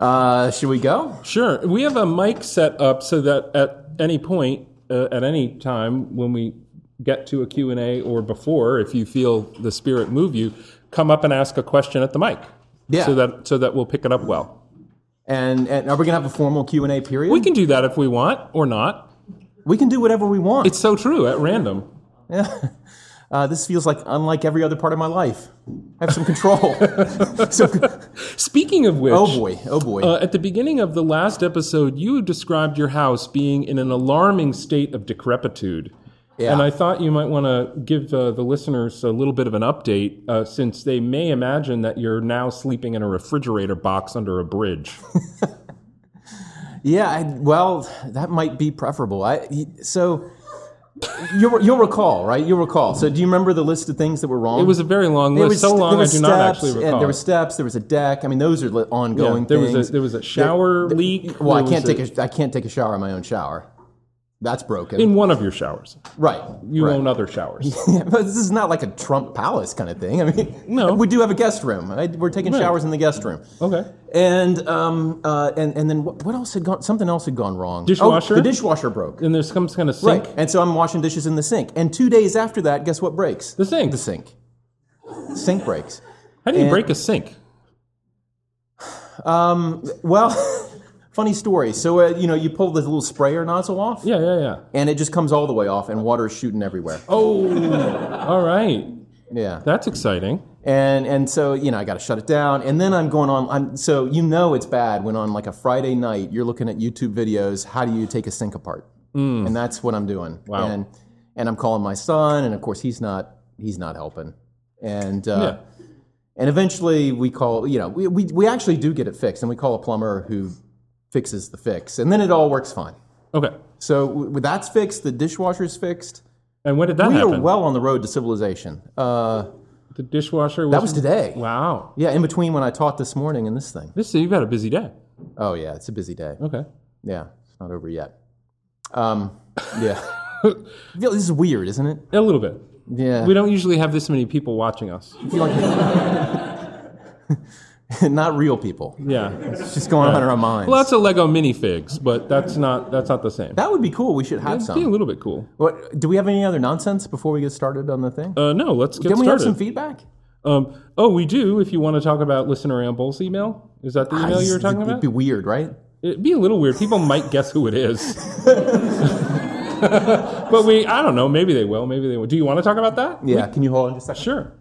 Uh, should we go? Sure. We have a mic set up so that at any point, uh, at any time when we get to a Q&A or before, if you feel the spirit move you, come up and ask a question at the mic. Yeah. So that so that we'll pick it up well. And, and are we gonna have a formal Q and A period? We can do that if we want or not. we can do whatever we want. It's so true at random. Yeah. Uh, this feels like unlike every other part of my life. I have some control. so, Speaking of which, oh boy, oh boy. Uh, at the beginning of the last episode, you described your house being in an alarming state of decrepitude. Yeah. And I thought you might want to give uh, the listeners a little bit of an update uh, since they may imagine that you're now sleeping in a refrigerator box under a bridge. yeah, I, well, that might be preferable. I, so you'll, you'll recall, right? You'll recall. So do you remember the list of things that were wrong? It was a very long There list, was- so there long I do not actually recall. And there were steps. There was a deck. I mean, those are li- Yeah, ongoing there was a there was a shower leak. well, I can't take a, I can't take a shower in my own shower. That's broken. in one of your showers. right. You right. own other showers. Yeah, but this is not like a Trump palace kind of thing. I mean, No. we do have a guest room. I, we're taking Right. showers in the guest room. Okay. And um, uh, and and then what, what else had gone? Something else had gone wrong. Dishwasher? Oh, the dishwasher broke. And there's some kind of sink. Right. And so I'm washing dishes in the sink. And two days after that, guess what breaks? The sink. The sink. Sink breaks. How do you And- break a sink? Um, well, funny story. So uh, you know, you pull the little sprayer nozzle off, Yeah, yeah, yeah. and it just comes all the way off, and water is shooting everywhere. Oh, all right. Yeah. That's exciting. and and so you know I got to shut it down, and then I'm going on. I'm, so you know it's bad when on like a Friday night you're looking at YouTube videos. How do you take a sink apart? And that's what I'm doing. Wow. And and I'm calling my son, and of course he's not he's not helping. And uh, and eventually we call you know we, we we actually do get it fixed, and we call a plumber who fixes the fix, and then it all works fine. Okay. So w- that's fixed. The dishwasher's fixed. And when did that We happen? are well on the road to civilization. Uh, the dishwasher was, that was today. Wow. Yeah, in between when I taught this morning and this thing. This you've had a busy day. Oh yeah, it's a busy day. Okay. Yeah, it's not over yet. Um, yeah. This is weird, isn't it? A little bit. Yeah. We don't usually have this many people watching us. I feel like not real people. Yeah. It's just going on in our minds. Lots of Lego minifigs, but that's not that's not the same. that would be cool. We should have It'd be a little bit cool. What, do we have any other nonsense before we get started on the thing? Uh, no, let's get started. Can we have some feedback? um, oh, we do. If you want to talk about listener Ambul's email, is that the email you were talking about? It'd about? be weird, right? It'd be a little weird. People might guess who it is. but we, I don't know. Maybe they will. Maybe they will. Do you want to talk about that? Yeah. Can you hold on just a second? Sure.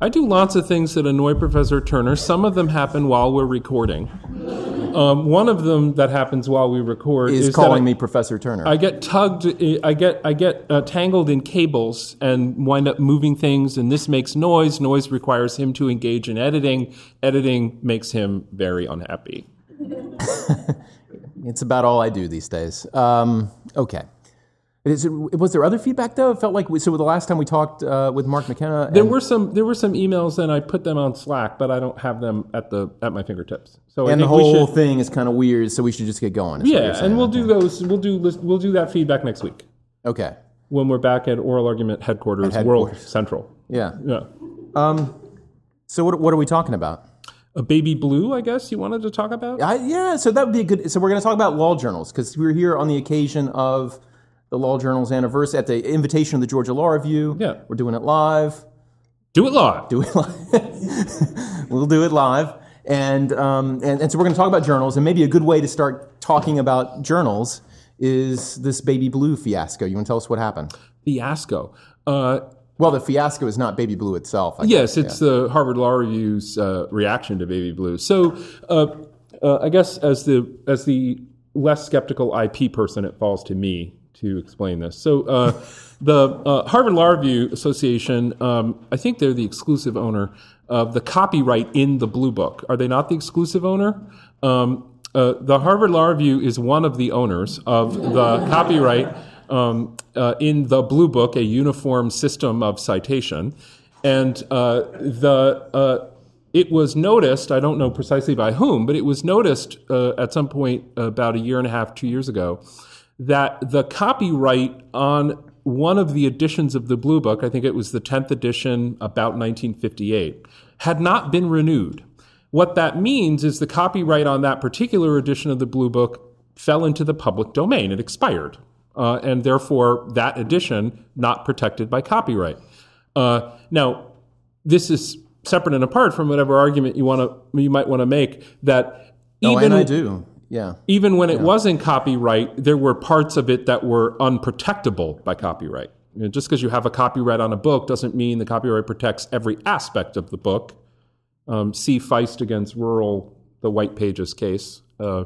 I do lots of things that annoy Professor Turner. Some of them happen while we're recording. Um, one of them that happens while we record Is is, calling that me Professor Turner. I, I get tugged. I get I get uh, tangled in cables and wind up moving things, and this makes noise. Noise requires him to engage in editing. Editing makes him very unhappy. It's about all I do these days. Um, okay. Is it, was there other feedback though? It felt like we, so. The last time we talked uh, with Mark McKenna, There were some there were some emails, and I put them on Slack, but I don't have them at the at my fingertips. So I and the whole should, thing is kind of weird. So we should just get going. is what you're Yeah, and we'll do those. We'll do we'll do that feedback next week Okay. when we're back at Oral Argument headquarters, At World. Central. Yeah. Yeah, So what what are we talking about? a baby blue. I guess you wanted to talk about. I, yeah. So that would be a good. So we're going to talk about law journals because we're here on the occasion of the law journals anniversary at the invitation of the Georgia Law Review. Yeah. We're doing it live. Do it live. do it live. we'll do it live. And, um, and, and so we're going to talk about journals, and maybe a good way to start talking about journals is this baby blue fiasco. You want to tell us what happened? Fiasco. Uh, Well, the fiasco is not baby blue itself. I yes, guess. it's the Harvard Law Review's uh, reaction to baby blue. So, uh, uh, I guess as the as the less skeptical IP person, it falls to me to explain this. So, uh, the uh, Harvard Law Review Association, um, I think they're the exclusive owner of the copyright in the Blue Book. Are they not the exclusive owner? Um, uh, the Harvard Law Review is one of the owners of the copyright um, uh, in the Blue Book, a uniform system of citation. And uh, the uh, it was noticed, I don't know precisely by whom, but it was noticed uh, at some point about a year and a half, two years ago, that the copyright on one of the editions of the Blue Book, I think it was the 10th edition about 1958, had not been renewed. What that means is the copyright on that particular edition of the Blue Book fell into the public domain. It expired. Uh, and therefore, that edition not protected by copyright. Uh, now, this is separate and apart from whatever argument you want to you might want to make that Oh, even and I do. Yeah. even when it was in copyright, there were parts of it that were unprotectable by copyright. You know, just because you have a copyright on a book doesn't mean the copyright protects every aspect of the book. Um, see Feist against Rural, the White Pages case. Uh,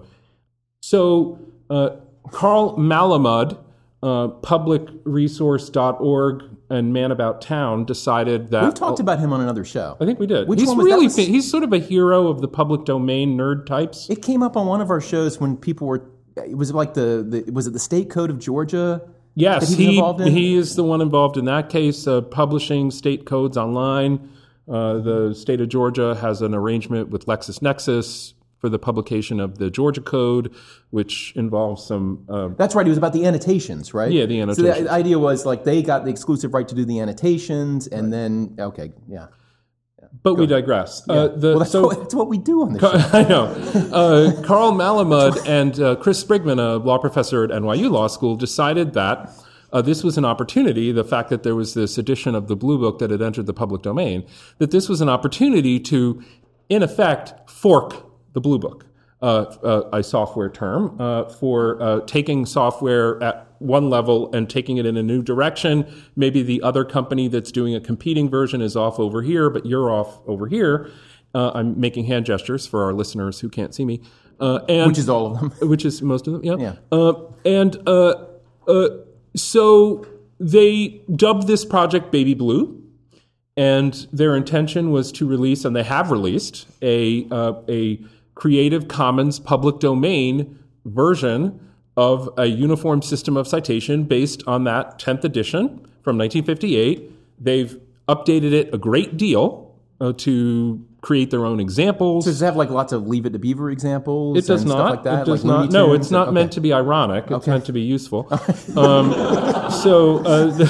so uh, Carl Malamud, uh, publicresource.org and Man About Town decided that We've talked about him on another show. I think we did. Which he's one was that? really Was- he's sort of a hero of the public domain nerd types. It came up on one of our shows when people were. It was like the, the was it the state code of Georgia? Yes, that he was he, involved in? he is the one involved in that case, uh, publishing state codes online. Uh, the state of Georgia has an arrangement with LexisNexis for the publication of the Georgia Code, which involves some. Uh, That's right. It was about the annotations, right? Yeah, the So annotations. the idea was like they got the exclusive right to do the annotations, and then okay, yeah. but we digress. Uh, the, Well, that's, so what, that's what we do on the show. I know. Uh, Carl Malamud and uh, Chris Sprigman, a law professor at NYU Law School, decided that uh, this was an opportunity, the fact that there was this edition of the Blue Book that had entered the public domain, that this was an opportunity to, in effect, fork the Blue Book. Uh, uh, a software term uh, for uh, taking software at one level and taking it in a new direction. Maybe the other company that's doing a competing version is off over here, but you're off over here. Uh, I'm making hand gestures for our listeners who can't see me. Uh, and Which is all of them. which is most of them, yeah. Yeah. Uh, and uh, uh, so they dubbed this project Baby Blue, and their intention was to release, and they have released a uh, a Creative Commons public domain version of a uniform system of citation based on that 10th edition from 1958. They've updated it a great deal uh, to create their own examples. Does it have like lots of Leave It to Beaver examples? It does and not. Stuff like that? It does like not. No, it's not Okay. meant to be ironic. It's meant to be useful. um, so, uh, the,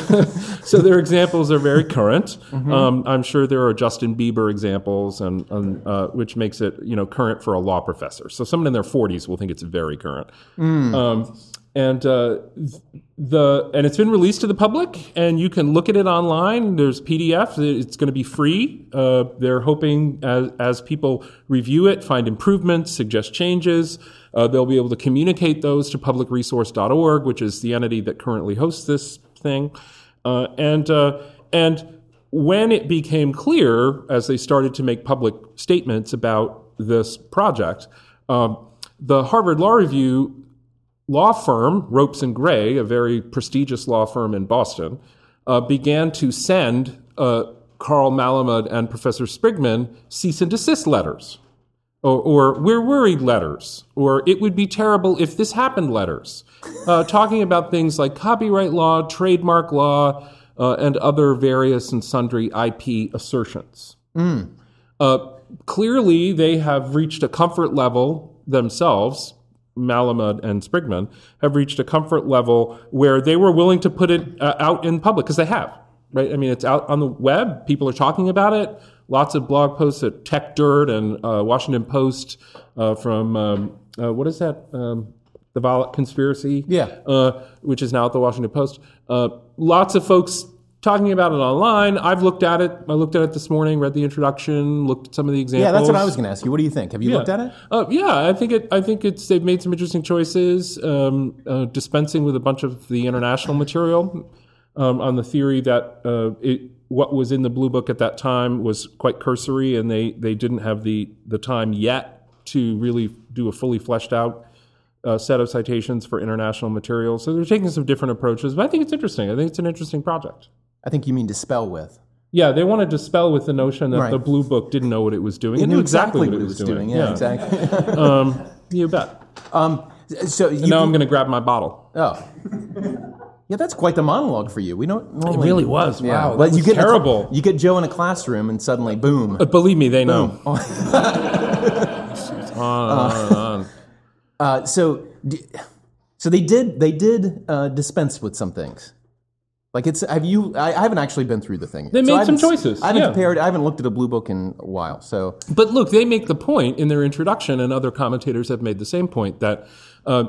so their examples are very current. Mm-hmm. Um, I'm sure there are Justin Bieber examples, and, and uh, which makes it you know current for a law professor. So someone in their 40s will think it's very current. Mm. Um, and uh, the and it's been released to the public, and you can look at it online. There's PDF. It's going to be free. Uh, they're hoping as as people review it, find improvements, suggest changes. Uh, they'll be able to communicate those to publicresource.org, which is the entity that currently hosts this thing. Uh, and uh, and when it became clear, as they started to make public statements about this project, um, the Harvard Law Review law firm, Ropes and Gray, a very prestigious law firm in Boston, uh, began to send uh, Carl Malamud and Professor Sprigman cease and desist letters, or, or we're worried letters, or it would be terrible if this happened letters, uh, talking about things like copyright law, trademark law, uh, and other various and sundry IP assertions. Uh, clearly, they have reached a comfort level themselves. Malamud and Sprigman have reached a comfort level where they were willing to put it uh, out in public because they have, right? I mean, it's out on the web. People are talking about it. Lots of blog posts at Techdirt and uh, Washington Post uh, from um, uh, what is that? Um, the Volokh Conspiracy, Yeah. uh, which is now at the Washington Post. Uh, lots of folks talking about it online. I've looked at it. I looked at it this morning, read the introduction, looked at some of the examples. Yeah, that's what I was going to ask you. What do you think? Have you looked at it? Uh, yeah, I think it. I think it's. They've made some interesting choices, um, uh, dispensing with a bunch of the international material um, on the theory that uh, it, what was in the blue book at that time was quite cursory, and they they didn't have the the time yet to really do a fully fleshed out. Uh, set of citations for international material. So they're taking some different approaches, but I think it's interesting. I think it's an interesting project. I think you mean dispel with. Yeah, they wanted to dispel with the notion that Right. the blue book didn't know what it was doing. It It knew exactly what it was doing. Yeah, exactly. Um, you bet. um, so you, now I'm going to grab my bottle. oh, yeah, that's quite the monologue for you. We don't normally. It really was. Yeah, Wow, but you get in a cl- terrible. you get Joe in a classroom, and suddenly, boom. But believe me, they know. Oh. On on on. Uh, so, d- so they did they did uh, dispense with some things. Like it's have you? I, I haven't actually been through the thing. They So made some choices, I haven't yeah. compared. I haven't looked at a blue book in a while. So But look, they make the point in their introduction, and other commentators have made the same point that uh,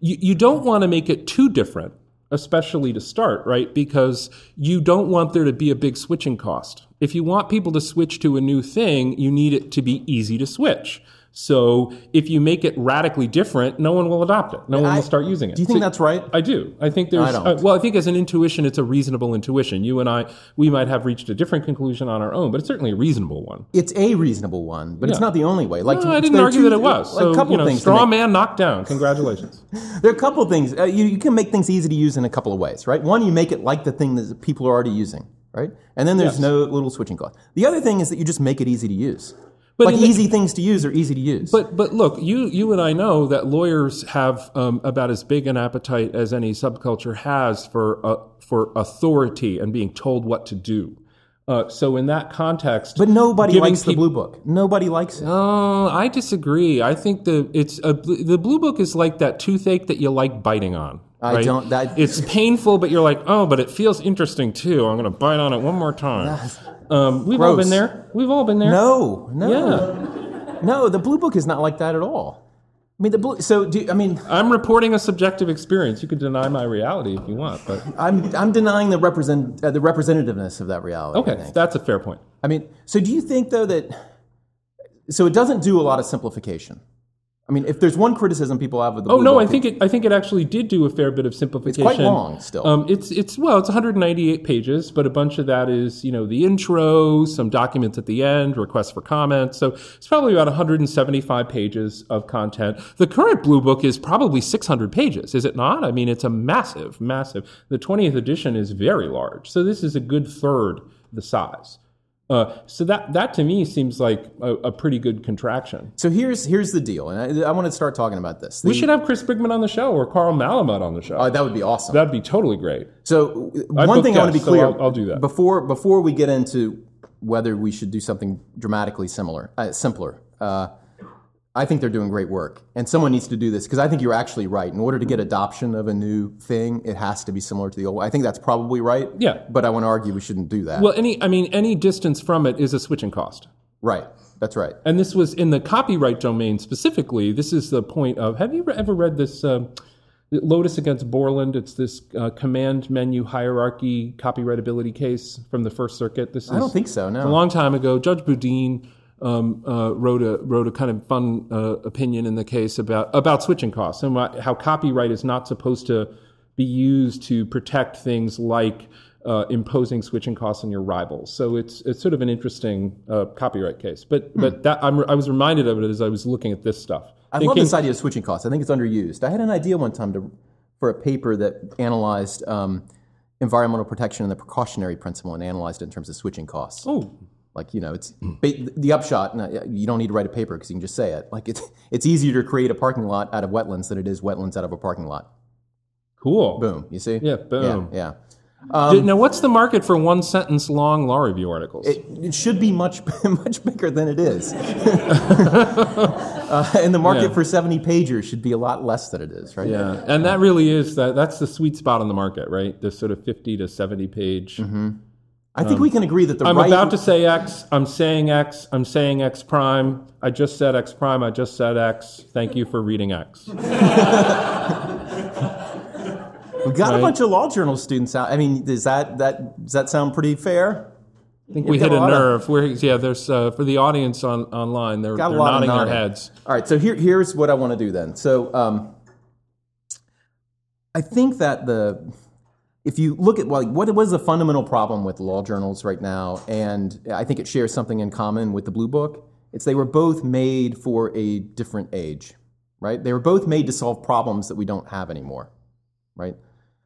you, you don't want to make it too different, especially to start, right? Because you don't want there to be a big switching cost. If you want people to switch to a new thing, you need it to be easy to switch. So if you make it radically different, no one will adopt it. No one will start using it. do you think So- that's right? I do. I think there's. I don't. uh, well, I think as an intuition, it's a reasonable intuition. You and I, we might have reached a different conclusion on our own, but it's certainly a reasonable one. It's a reasonable one, but it's not the only way. Like No, I didn't argue two- that it was. Like So, a couple you know, things. straw man knocked down. Congratulations. There are a couple of things. Uh, you, you can make things easy to use in a couple of ways, right? One, you make it like the thing that people are already using, right? And then there's Yes. no little switching cost. The other thing is that you just make it easy to use. But like in the- easy things to use are easy to use. But but look, you you and I know that lawyers have um, about as big an appetite as any subculture has for uh, for authority and being told what to do. Uh, so in that context, But nobody likes the blue book. Nobody likes it. Oh, I disagree. I think the it's a, the blue book is like that toothache that you like biting on. I right? don't- that- it's painful, but you're like, oh, but it feels interesting too. I'm going to bite on it one more time. Um, we've all been there. We've all been there. No, no, Yeah. no. The blue book is not like that at all. I mean, the blue. So, do, I mean, I'm reporting a subjective experience. You could deny my reality if you want, but I'm I'm denying the represent uh, the representativeness of that reality. Okay, that's a fair point. I mean, so do you think though that so it doesn't do a lot of simplification? I mean, if there's one criticism people have of the Oh no, I think it. I think it actually did do a fair bit of simplification. it's quite long still. Um, it's it's well, it's 198 pages, but a bunch of that is you know the intro, some documents at the end, requests for comments. So it's probably about 175 pages of content. The current Blue Book is probably 600 pages, is it not? I mean, it's a massive, massive. The 20th edition is very large, so this is a good third the size. Uh, so that that to me seems like a, a pretty good contraction. so here's here's the deal, and I, I want to start talking about this. We should have Chris Sprigman on the show or Carl Malamud on the show. uh, that would be awesome. That'd be totally great. So I one thing I want to be guests, so clear. I'll- I'll do that. before before we get into whether we should do something dramatically similar, uh, simpler. Uh, I think they're doing great work, and someone needs to do this because I think you're actually right. In order to get adoption of a new thing, it has to be similar to the old. I think that's probably right. Yeah. but I want to argue we shouldn't do that. Well, any I mean any distance from it is a switching cost. right, that's right. And this was in the copyright domain specifically. This is the point of. Have you ever read this um, Lotus against Borland? It's this uh, command menu hierarchy copyrightability case from the First Circuit. This is I don't think so. No. A long time ago. Judge Boudin um, uh, wrote a wrote a kind of fun uh, opinion in the case about about switching costs and how copyright is not supposed to be used to protect things like uh, imposing switching costs on your rivals. So it's it's sort of an interesting uh, copyright case. But Hmm. but that I'm, I was reminded of it as I was looking at this stuff. I love this idea of switching costs. I think it's underused. I had an idea one time to, for a paper that analyzed um, environmental protection and the precautionary principle and analyzed it in terms of switching costs. Oh, Like you know, it's hmm. the upshot. Uh, you don't need to write a paper because you can just say it. Like it's it's easier to create a parking lot out of wetlands than it is wetlands out of a parking lot. cool. Boom. You see? Yeah, boom. Yeah. Did- um, now, what's the market for one sentence long law review articles? It, it should be much much bigger than it is. uh, and the market Yeah. for seventy pagers should be a lot less than it is, right? Yeah, and that really is that. That's the sweet spot on the market, right? This sort of fifty to seventy page. Mm-hmm. I think we can agree that the I'm right. about to say X. I'm saying X. I'm saying X prime. I just said X prime. I just said X. Thank you for reading X. we got a bunch of law journal students out. I mean, does that that does that sound pretty fair? I think we hit a nerve. We're, yeah, there's uh, for the audience on online. They're, they're of nodding their heads. All right, so here, here's what I want to do then. So um, I think that the if you look at like what was the fundamental problem with law journals right now, and I think it shares something in common with the Blue Book. It's they were both made for a different age, right? They were both made to solve problems that we don't have anymore, right?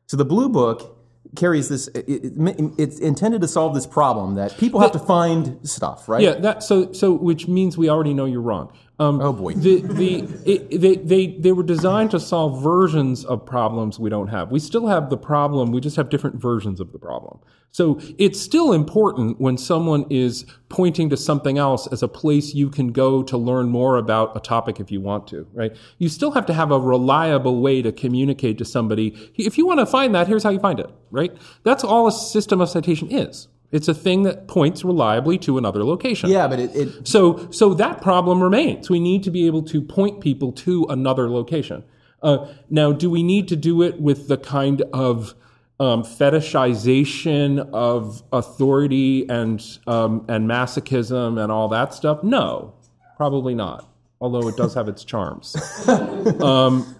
So the Blue Book carries this. It, it, it's intended to solve this problem that people have to find stuff, right? Yeah, that so so which means we already know you're wrong. Um, Oh, boy. The the it, they they they were designed to solve versions of problems we don't have. We still have the problem. We just have different versions of the problem. So it's still important when someone is pointing to something else as a place you can go to learn more about a topic if you want to, right? You still have to have a reliable way to communicate to somebody. If you want to find that, here's how you find it, right? That's all a system of citation is. It's a thing that points reliably to another location. Yeah, but it, it So, so that problem remains. We need to be able to point people to another location. Uh, now, do we need to do it with the kind of um, fetishization of authority and um, and masochism and all that stuff? No, probably not. Although it does have its charms. um,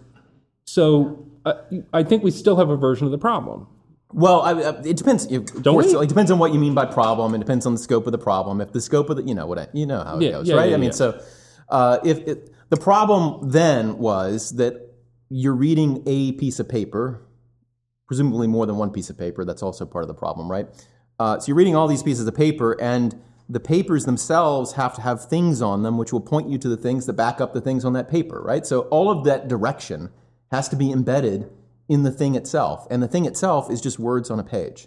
so, uh, I think we still have a version of the problem. Well, I, I, it depends. Don't course, we? it depends on what you mean by problem. It depends on the scope of the problem. If the scope of the, you know what, I, you know how it Yeah, goes, yeah, right? yeah, I mean, so uh, if it, the problem then was that you're reading a piece of paper, presumably more than one piece of paper. That's also part of the problem, right? Uh, so you're reading all these pieces of paper, and the papers themselves have to have things on them, which will point you to the things that back up the things on that paper, right? So all of that direction has to be embedded in the thing itself, and the thing itself is just words on a page,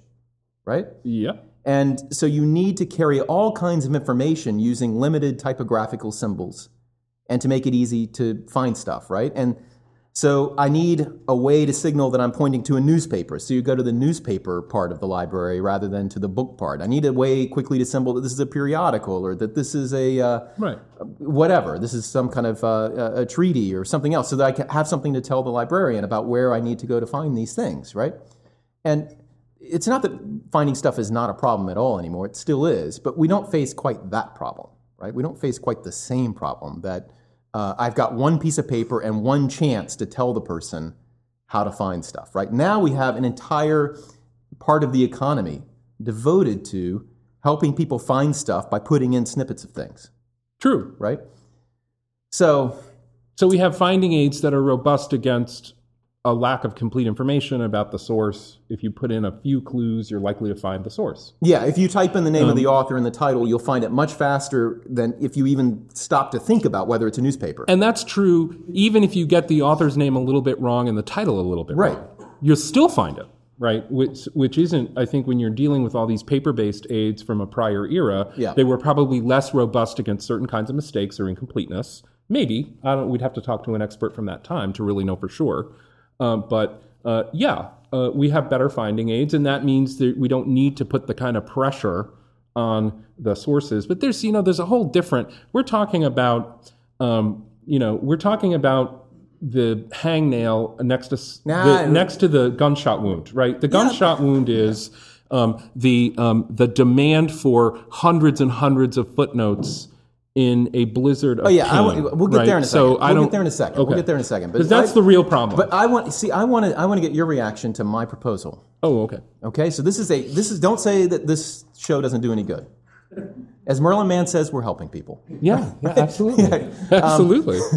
right? Yeah. And so you need to carry all kinds of information using limited typographical symbols and to make it easy to find stuff, right? And so I need a way to signal that I'm pointing to a newspaper. So you go to the newspaper part of the library rather than to the book part. I need a way quickly to symbol that this is a periodical or that this is a uh, Right. whatever. This is some kind of uh, a a treaty or something else, so that I can have something to tell the librarian about where I need to go to find these things, right? And it's not that finding stuff is not a problem at all anymore. It still is, but we don't face quite that problem, right? We don't face quite the same problem that uh, I've got one piece of paper and one chance to tell the person how to find stuff, right? Now we have an entire part of the economy devoted to helping people find stuff by putting in snippets of things, True. right? So So we have finding aids that are robust against a lack of complete information about the source. If you put in a few clues, you're likely to find the source. Yeah, if you type in the name of Um, the author in the title, you'll find it much faster than if you even stop to think about whether it's a newspaper. And that's true even if you get the author's name a little bit wrong and the title a little bit Right. wrong. You'll still find it, right? Which, which isn't, I think, when you're dealing with all these paper based aids from a prior era, Yeah. they were probably less robust against certain kinds of mistakes or incompleteness. Maybe. I don't, we'd have to talk to an expert from that time to really know for sure. Um, but uh, yeah, uh, we have better finding aids, and that means that we don't need to put the kind of pressure on the sources. But there's, you know, there's a whole different. We're talking about, um, you know, we're talking about the hangnail next to Nah, the, next to the gunshot wound, right? The gunshot wound is um, the um, the demand for hundreds and hundreds of footnotes in a blizzard of Oh yeah, pain, we'll get right? there in a second. So I we'll don't, get there in a second. Okay. We'll get there in a second. Because that's I- the real problem. But I want see. I want to. I want to get your reaction to my proposal. oh, okay. Okay, so this is a. This is. Don't say that this show doesn't do any good. As Merlin Mann says, we're helping people. Yeah, yeah, absolutely, um, absolutely.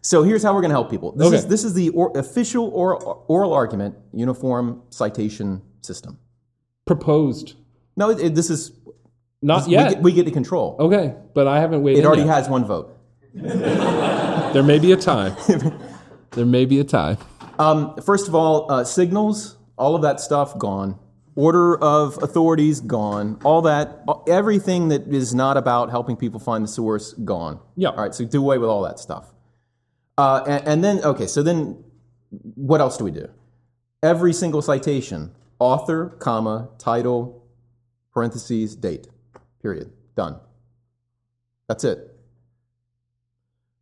So here's how we're going to help people. This Okay. is this is the or, official oral, oral argument uniform citation system. Proposed, No, it, it- this is not we yet. get, we get to control. okay, but I haven't waited. it already yet. has one vote. There may be a tie. there may be a tie. Um, first of all, uh, signals, all of that stuff gone. Order of authorities gone. All that, everything that is not about helping people find the source gone. Yeah. All right. So do away with all that stuff. Uh, and, and then, okay. So then, what else do we do? Every single citation, author, comma, title, parentheses, date. Period. Done. That's it.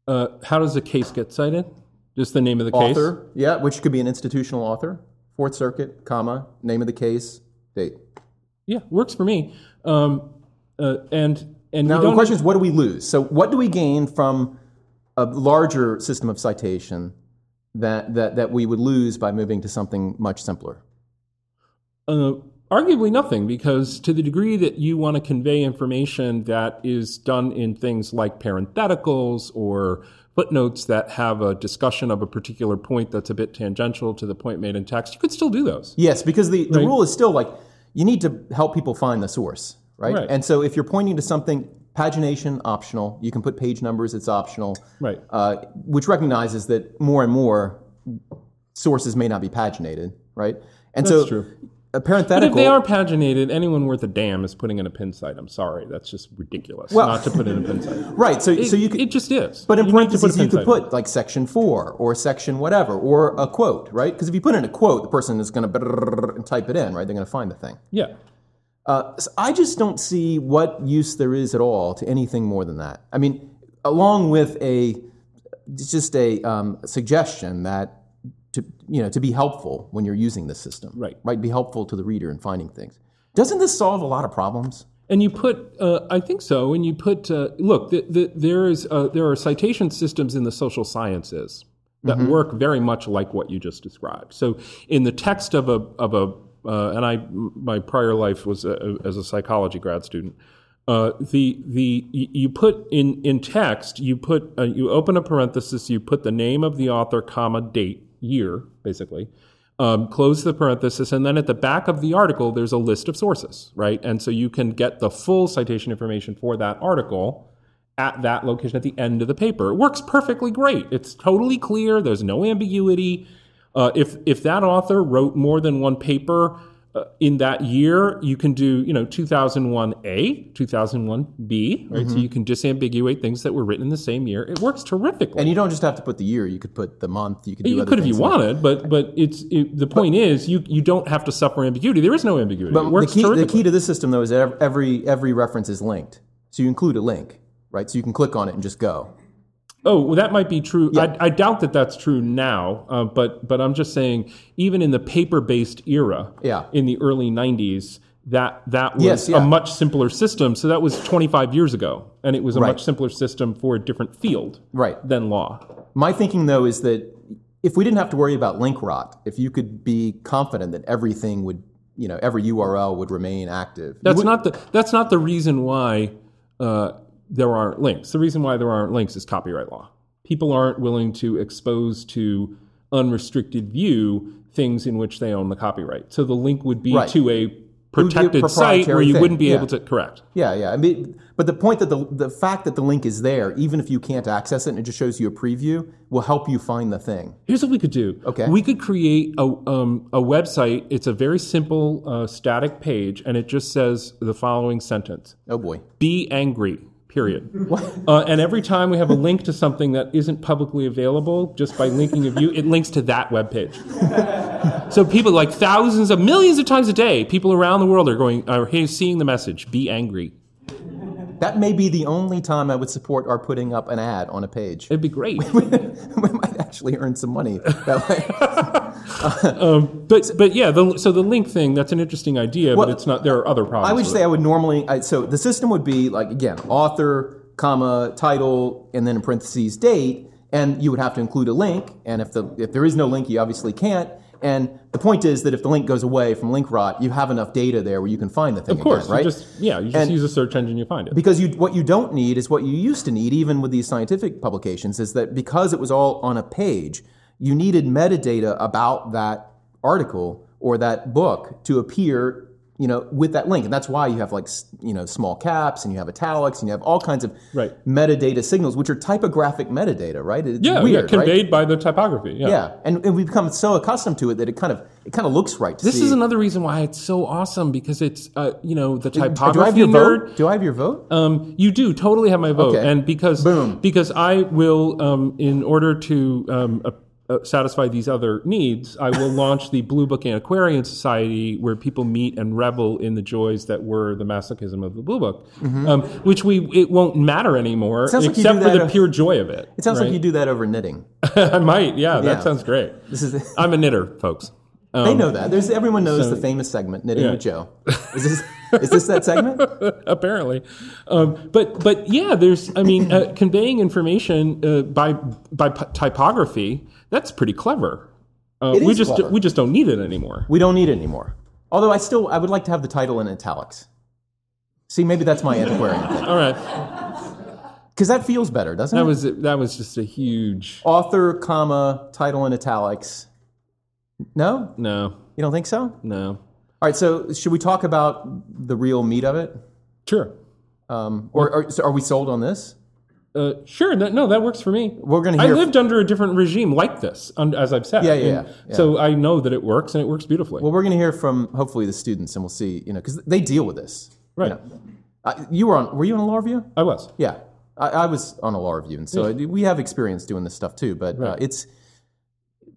Uh, how does a case get cited? Just the name of the case. Author, yeah, which could be an institutional author. Fourth Circuit, comma, name of the case, date. Yeah, works for me. Um, uh, and and Now the question is, what do we lose? So, what do we gain from a larger system of citation that that that we would lose by moving to something much simpler? Uh, arguably nothing, because to the degree that you want to convey information that is done in things like parentheticals or footnotes that have a discussion of a particular point that's a bit tangential to the point made in text, you could still do those. Yes, because the, the Right. rule is still like you need to help people find the source, right? Right. And so, if you're pointing to something, pagination optional. You can put page numbers; it's optional. Right. uh, which recognizes that more and more sources may not be paginated, right? And so That's so, true. A But if they are paginated, anyone worth a damn is putting in a pin cite. I'm sorry, that's just ridiculous Well- not to put in a pin cite. right, so It, so you could, it just is. but in You parentheses put you could put like section four or section whatever or a quote, right? Because if you put in a quote, the person is going to type it in, right? They're going to find the thing. yeah. Uh, so I just don't see what use there is at all to anything more than that. I mean, along with a just a um, suggestion that to you know to be helpful when you're using this system, Right. Right, be helpful to the reader in finding things. Doesn't this solve a lot of problems? And you put, uh, I think so. And you put, uh, look, the, the, there is, uh, there are citation systems in the social sciences that work very much like what you just described. So, in the text of a of a, uh, and I, my prior life was a, as a psychology grad student. Uh, the the you put in in text, you put uh, you open a parenthesis, you put the name of the author, comma date, year, basically um, close the parenthesis, and then at the back of the article, there's a list of sources, right? And so you can get the full citation information for that article at that location at the end of the paper. It works perfectly great. It's totally clear. There's no ambiguity. Uh, if if that author wrote more than one paper in that year, you can do you know 2001A, 2001B, right? So mm-hmm. you can disambiguate things that were written in the same year. It works terrifically. And you don't just have to put the year; you could put the month. You could do You could if you wanted, but but it's it, the point is you you don't have to suffer ambiguity. There is no ambiguity. But it works the key, the key to this system, though, is that every every reference is linked. So you include a link, right? So you can click on it and just go. Oh, well, that might be true. I, I doubt that that's true now. Uh, but but I'm just saying, even in the paper based era, Yeah. in the early '90s, that that was Yes, yeah. a much simpler system. So that was 25 years ago, and it was a Right. much simpler system for a different field Right. than law. My thinking, though, is that if we didn't have to worry about link rot, if you could be confident that everything would, you know, every URL would remain active. That's not the that's not the reason why uh, there aren't links. The reason why there aren't links is copyright law. People aren't willing to expose to unrestricted view things in which they own the copyright. So the link would be Right. to a protected site where you thing, wouldn't be yeah. able to correct. Yeah, yeah. I mean, but the point that the the fact that the link is there, even if you can't access it and it just shows you a preview, will help you find the thing. Here's what we could do. Okay. We could create a, um, a website. It's a very simple uh, static page, and it just says the following sentence Oh boy. be angry period. Uh, and every time we have a link to something that isn't publicly available just by linking a view it links to that web page. So people like thousands of millions of times a day people around the world are going are seeing the message. Be angry. That may be the only time I would support our putting up an ad on a page. it'd be great. We might actually earn some money that way. Um, but but yeah the, so the link thing that's an interesting idea Well, but it's not there are other problems I would say. I would normally. I, so the system would be like again, author, comma, title, and then in parentheses date, and you would have to include a link. And if the if there is no link, you obviously can't. And the point is that if the link goes away from link rot, you have enough data there where you can find the thing. of course again, right? you just yeah you just And- use a search engine you find it because you what you don't need is what you used to need even with these scientific publications is that because it was all on a page you needed metadata about that article or that book to appear you know with that link and that's why you have like you know small caps and you have italics and you have all kinds of Right. metadata signals which are typographic metadata right it's yeah, weird yeah right? conveyed by the typography yeah. yeah and, and we've become so accustomed to it that it kind of it kind of looks right to This see. is another reason why it's so awesome because it's uh, you know the typography do I have your nerd. vote do I have your vote Um, you do totally have my vote, Okay. and because Boom. because I will, um, in order to um, uh, satisfy these other needs, I will launch the Blue Book Antiquarian Society, where people meet and revel in the joys that were the masochism of the Blue Book, um, which we it won't matter anymore, Mm-hmm. like except for the pure joy of it. it sounds right? like you do that over knitting I might, yeah, Yeah. that sounds great. this is I'm a knitter, folks. They know that. There's everyone knows the famous segment "Knitting yeah. with Joe." Is this is this that segment? apparently. Um, but but yeah, there's I mean uh, conveying information uh, by by p- typography that's pretty clever. Uh, we just clever. we just don't need it anymore. We don't need it anymore. Although I still I would like to have the title in italics. See, maybe that's my antiquarian thing All right, because that feels better, doesn't that it? was that was just a huge Author, comma, title in italics. No, no you don't think so? All right. So should we talk about the real meat of it, sure. um, or, or so are we sold on this? Uh, sure, that, no, that works for me. We're gonna I hear- lived under a different regime like this, un- as I've said. Yeah, yeah, And yeah. So I know that it works, and it works beautifully. Well, we're going to hear from hopefully the students, and we'll see. You know, because they deal with this. Right. You, know. Uh, you were on. Were you on a law review? I was. Yeah, I, I was on a law review, and so we have experience doing this stuff too. But uh, it's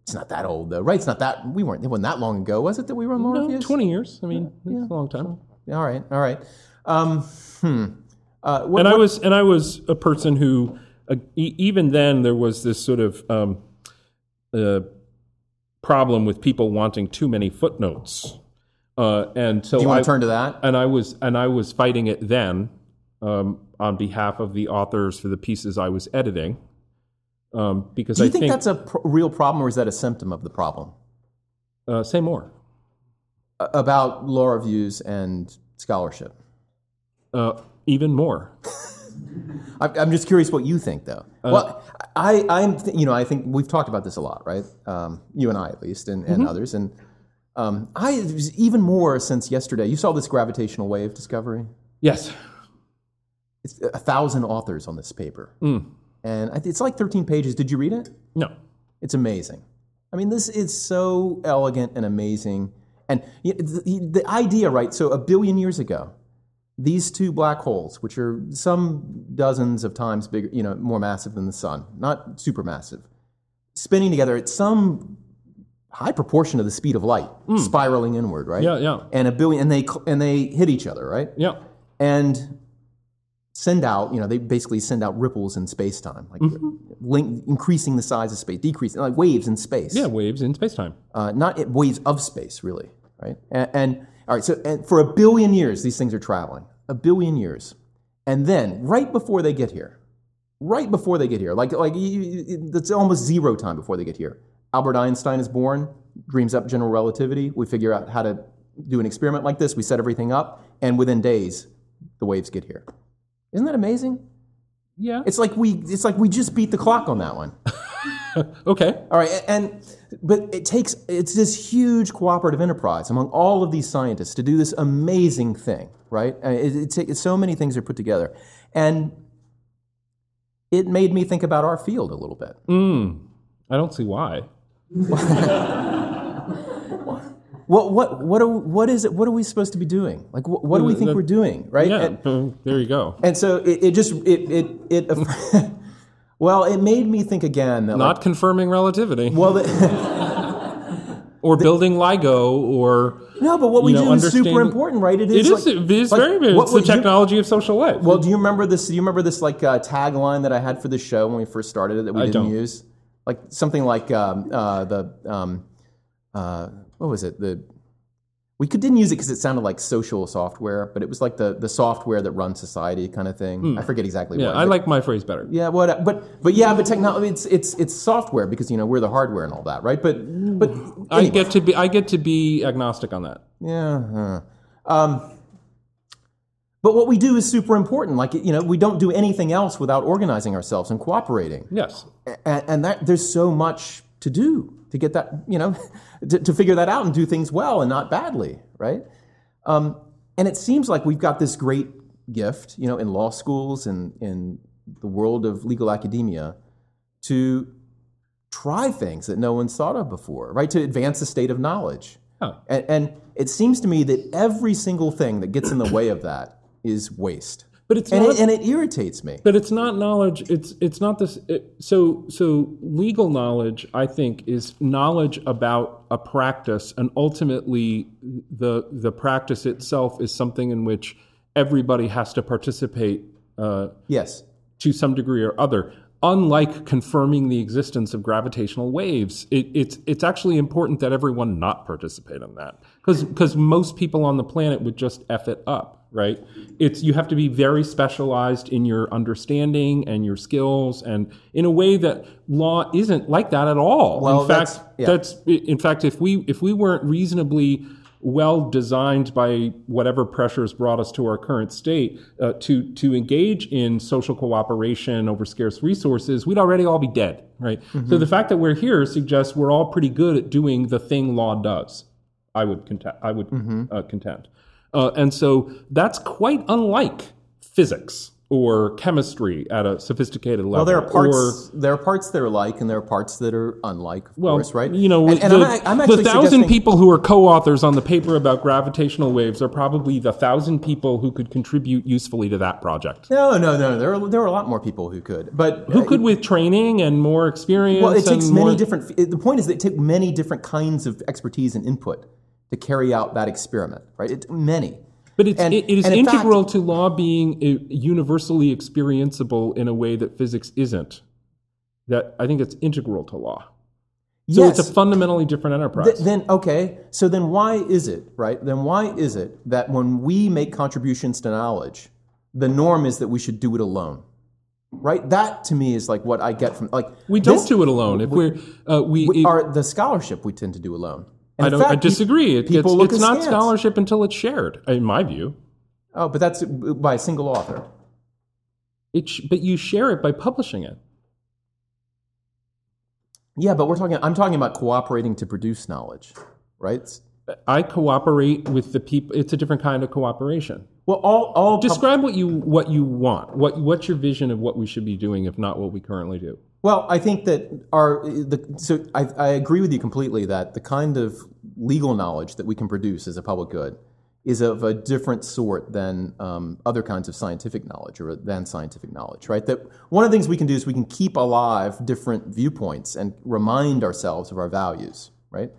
it's not that old though, right? It's not that we weren't. It wasn't that long ago, was it? That we were on law No, reviews? Twenty years. I mean, it's a long time. All right, all right. Um, hmm. Uh, what, and I what- was and I was a person who uh, e- even then there was this sort of um, uh, problem with people wanting too many footnotes, uh, and so do you I want to turn to that? and I was and I was fighting it then um, on behalf of the authors for the pieces I was editing um, because Do you I think, that's a pr- real problem, or is that a symptom of the problem uh, say more. A- about law reviews and scholarship? Uh, even more. I- I'm just curious what you think, though. Uh, well, I, I'm, th- you know, I think we've talked about this a lot, right? Um, you and I, at least, and, Mm-hmm. others, and um, I even more since yesterday. You saw this gravitational wave discovery. Yes. It's a thousand authors on this paper, Mm. And I it's like 13 pages. Did you read it? No. It's amazing. I mean, this is so elegant and amazing. And the, the idea, right? So, a billion years ago, these two black holes, which are some dozens of times bigger, you know, more massive than the sun, not supermassive, spinning together at some high proportion of the speed of light, hmm. spiraling inward, right? Yeah. Yeah. And a billion, and they and they hit each other, right? Yeah. and send out, you know, they basically send out ripples in space time, like Mm-hmm. link, increasing the size of space, decreasing, like waves in space. Yeah. Waves in space time. Uh, not it, waves of space, really, right? And, and all right, so and for a billion years, these things are traveling, a billion years. And then, right before they get here, right before they get here, like, like it's almost zero time before they get here, Albert Einstein is born, dreams up general relativity. We figure out how to do an experiment like this. We set everything up, and within days, the waves get here. Isn't that amazing? Yeah. It's like we, it's like we just beat the clock on that one. Okay. All right, and but it takes it's this huge cooperative enterprise among all of these scientists to do this amazing thing, right? Uh, It, it, so many things are put together, and it made me think about our field a little bit. Mm. I don't see why. What what what are, what is it? What are we supposed to be doing? Like what, what do we think we're doing, right? Yeah. And, there you go. and so it, it just it it it. well, it made me think again that Not like, confirming relativity. well. The, or building LIGO or No, but what we know, do is super important, right? it is like- it is like, very what it's the would you- technology of social life. Well, do you remember this? Do you remember this like uh, tagline that I had for the show when we first started it that we I didn't don't. use? Like something like um, uh, the um, uh, what was it? The we could didn't use it because it sounded like social software, but it was like the the software that runs society kind of thing. I forget exactly Hmm. yeah, what. I but- like my phrase better. yeah, what? But but yeah, but technology it's it's it's software because you know we're the hardware and all that, right? But but I get to be I get to be agnostic on that. Yeah. Um, but what we do is super important. Like, you know, we don't do anything else without organizing ourselves and cooperating. Yes. And, and that there's so much to do to get that, you know, to, to figure that out and do things well and not badly, right? Um, and it seems like we've got this great gift, you know, in law schools and in the world of legal academia to try things that no one's thought of before, right? To advance the state of knowledge. Yeah. And, and it seems to me that every single thing that gets in the way of that is waste. But it's And not it, and it irritates me. But it's not knowledge. It's it's not this. It, so so legal knowledge, I think, is knowledge about a practice, and ultimately, the the practice itself is something in which everybody has to participate uh, Yes. to some degree or other. Unlike confirming the existence of gravitational waves, it, it's it's actually important that everyone not participate in that because because most people on the planet would just f it up, right? It's you have to be very specialized in your understanding and your skills, and in a way that law isn't like that at all. Well, in fact, that's- yeah. that's in fact if we if we weren't reasonably well designed by whatever pressures brought us to our current state uh, to to engage in social cooperation over scarce resources, we'd already all be dead, right? So the fact that we're here suggests we're all pretty good at doing the thing law does. I would contend. I would uh, contend, uh, and so that's quite unlike physics. or chemistry at a sophisticated level. Well, there are parts. or, there are parts that are like, and there are parts that are unlike. Of well, course, right? You know, and, and the, I'm, I'm the thousand people who are co-authors on the paper about gravitational waves are probably the thousand people who could contribute usefully to that project. No, no, no. There are there are a lot more people who could, but Who could, with training and more experience, Well, it takes many more, different. The point is that it takes many different kinds of expertise and input to carry out that experiment, right? It, many. But it's, And- it, it is in fact- integral to law being universally experienceable in a way that physics isn't. That I think it's integral to law. So yes. it's a fundamentally different enterprise. Th- then okay, so then why is it right? Then why is it that when we make contributions to knowledge, the norm is that we should do it alone? Right? That to me is like what I get from like we don't this- do it alone. If we're uh, we, we- it- our the scholarship we tend to do alone. And I don't. I fact, pe- disagree. It, people it's it's not scholarship until it's shared, in my view. Oh, but that's by a single author. It sh- but you share it by publishing it. Yeah, but we're talking. I'm talking about cooperating to produce knowledge, right? I cooperate with the people. It's a different kind of cooperation. Well, all all pub- Describe what you what you want. What what's your vision of what we should be doing, if not what we currently do? Well, I think that our the, so I, I agree with you completely that the kind of legal knowledge that we can produce as a public good is of a different sort than um, other kinds of scientific knowledge or than scientific knowledge, right? That one of the things we can do is we can keep alive different viewpoints and remind ourselves of our values, right?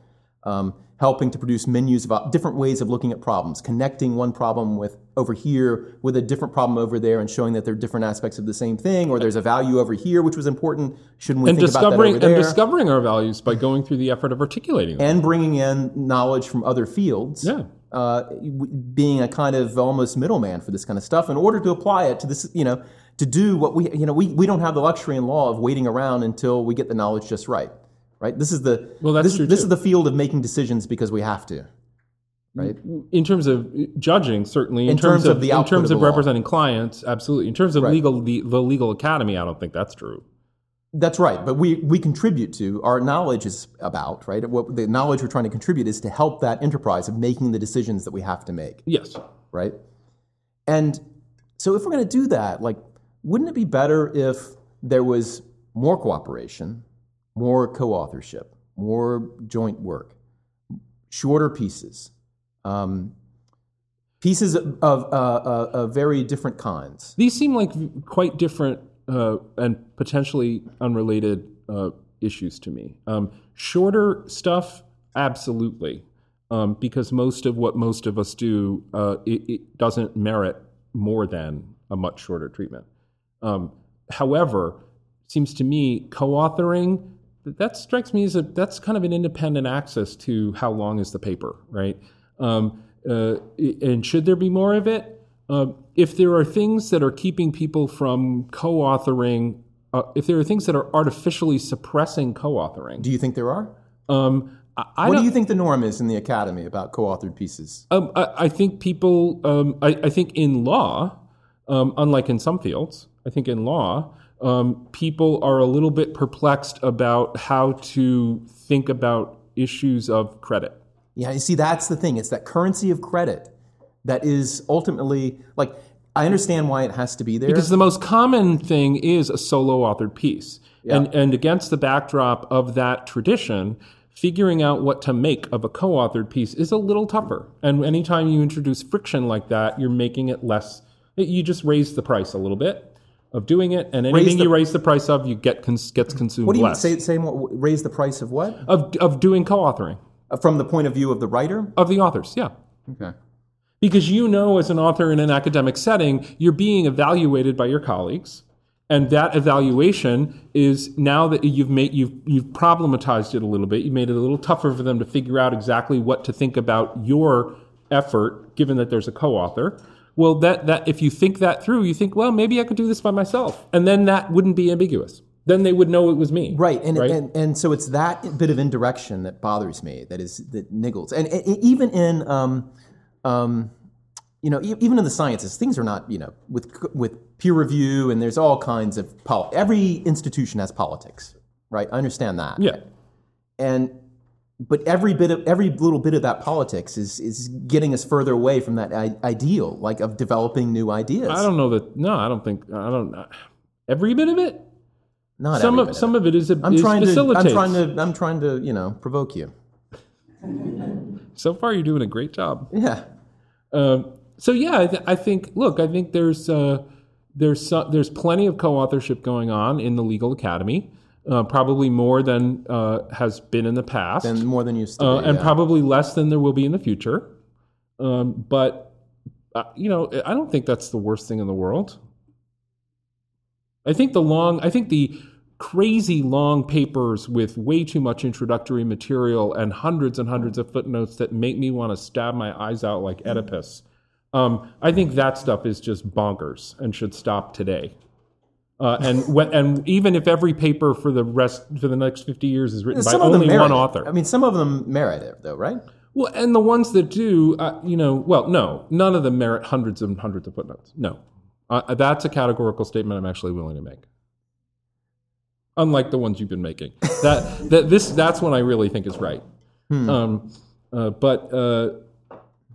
Um, helping to produce menus of different ways of looking at problems, connecting one problem with over here with a different problem over there, and showing that they're different aspects of the same thing, or there's a value over here which was important. Shouldn't we And think about that discovering over there? and discovering our values by going through the effort of articulating them. and bringing in knowledge from other fields. Yeah. Uh, being a kind of almost middleman for this kind of stuff in order to apply it to this, you know, to do what we, you know, we, we don't have the luxury in law of waiting around until we get the knowledge just right, right? This is the Well, that's this, true, this too. is the field of making decisions because we have to, right? in terms of uh, judging, certainly. In, In terms of the in terms of of representing clients, absolutely. In terms of Right. legal, the, the legal academy, I don't think that's true. That's right, but we, we contribute to our knowledge is about right. What the knowledge we're trying to contribute is to help that enterprise of making the decisions that we have to make. Yes. right? And so if we're going to do that, like, wouldn't it be better if there was more cooperation, more co-authorship, more joint work, shorter pieces, um, pieces of, of, uh, uh, of very different kinds? These seem like quite different uh, and potentially unrelated uh, issues to me. Um, shorter stuff, absolutely, um, because most of what most of us do uh, it, it doesn't merit more than a much shorter treatment. Um, however, seems to me co-authoring that strikes me as a that's kind of an independent access to how long is the paper, right? Um, uh, and should there be more of it? Uh, if there are things that are keeping people from co-authoring, uh, if there are things that are artificially suppressing co-authoring, Do you think there are? um, I, What don't. you think the norm is in the academy about co-authored pieces? Um, I, I think people, um, I, I think in law, um, unlike in some fields, I think in law, um, people are a little bit perplexed about how to think about issues of credit. Yeah, you see, that's the thing. It's that currency of credit that is ultimately like. I understand why it has to be there. Because the most common thing is a solo authored piece. And, and against the backdrop of that tradition, figuring out what to make of a co authored piece is a little tougher. And anytime you introduce friction like that, you're making it less, you just raise the price a little bit of doing it. And anything the- you raise the price of, you get cons- gets consumed what do you less. say? Say more. Raise the price of what? of, of doing co authoring Uh, From the point of view of the writer. of the authors, yeah. Okay. Because you know, as an author in an academic setting, you're being evaluated by your colleagues. And that evaluation is now that you've made you've you've problematized it a little bit, you made it a little tougher for them to figure out exactly what to think about your effort, given that there's a co-author. Well, that that if you think that through, you think, well, maybe I could do this by myself, and then that wouldn't be ambiguous. Then they would know it was me. Right, and, Right. and and so it's that bit of indirection that bothers me. That is that niggles, and, and even in um, um, you know, even in the sciences, things are not you know with with peer review, and there's all kinds of pol- every institution has politics, right? I understand that. Yeah. and but every bit of every little bit of that politics is is getting us further away from that I- ideal, like of developing new ideas. I don't know that. No, I don't think. I don't. Every bit of it. Not some every of bit some of it is, a, I'm is trying to. I'm trying to. I'm trying to. You know, provoke you. So far, you're doing a great job. Yeah. Um, so yeah, I, th- I think. Look, I think there's uh, there's so, there's plenty of co-authorship going on in the legal academy. Uh, probably more than uh, has been in the past, And more than used to uh, be. and yeah. probably less than there will be in the future. Um, but uh, you know, I don't think that's the worst thing in the world. I think the long, I think the crazy long papers with way too much introductory material and hundreds and hundreds of footnotes that make me want to stab my eyes out like Oedipus. Um, I think that stuff is just bonkers and should stop today. Uh, and when, and even if every paper for the rest for the next fifty years is written by some them only merit one it. author, I mean, some of them merit it, though, right? well, and the ones that do, uh, you know, well, no, none of them merit hundreds and hundreds of footnotes. No, uh, that's a categorical statement I'm actually willing to make. Unlike the ones you've been making, that that this that's one I really think is right. Um, uh, but uh,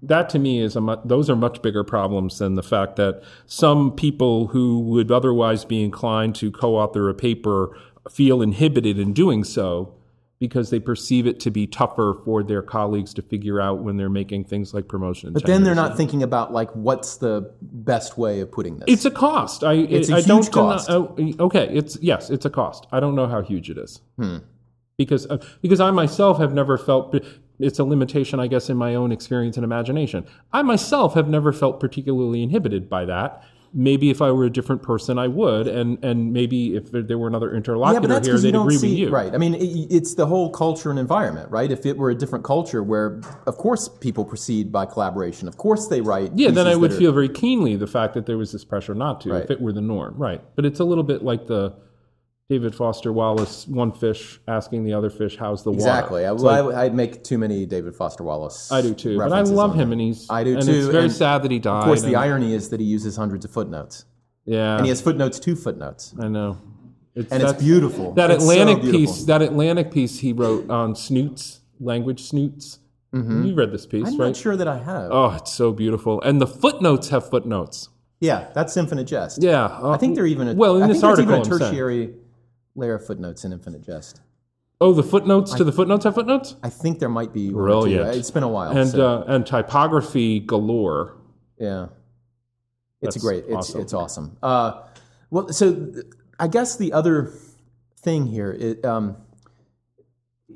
that to me is a mu- those are much bigger problems than the fact that some people who would otherwise be inclined to co-author a paper feel inhibited in doing so because they perceive it to be tougher for their colleagues to figure out when they're making things like promotion. But then they're not thinking about like what's the best way of putting this. It's a cost. I It's a I don't huge cost. deny- oh, okay, it's yes, it's a cost. I don't know how huge it is Hmm. because uh, because I myself have never felt. It's a limitation, I guess, in my own experience and imagination. I myself have never felt particularly inhibited by that. Maybe if I were a different person, I would, and and maybe if there were another yeah, interlocutor that's here, they'd agree see with you. right. I mean, it, it's the whole culture and environment, right? If it were a different culture, where of course people proceed by collaboration, of course they write. Yeah, then I would are- feel very keenly the fact that there was this pressure not to, Right. if it were the norm, right? But it's a little bit like the David Foster Wallace, one fish asking the other fish, "How's the water?" exactly. I, like- I, I'd make too many David Foster Wallace. I do too, but I love him, and he's I do and too, It's very and sad that he died. Of course, the and- irony is that he uses hundreds of footnotes, yeah, and he has footnotes to footnotes, I know, it's, and it's beautiful. That It's so Atlantic beautiful. piece, that Atlantic piece he wrote on snoots, language snoots. You read this piece, Mm-hmm. I'm right? not sure that I have. Oh, it's so beautiful, and the footnotes have footnotes. Yeah, that's Infinite Jest. Yeah, uh, I think they're even a, well in I this think article. even a I'm saying. tertiary layer of footnotes in Infinite Jest. Oh, the footnotes to the footnotes have footnotes. I think there might be or two. It's been a while. and so, uh, and typography galore. yeah, it's That's great. It's awesome. it's awesome. Uh, well, so I guess the other thing here, it, um,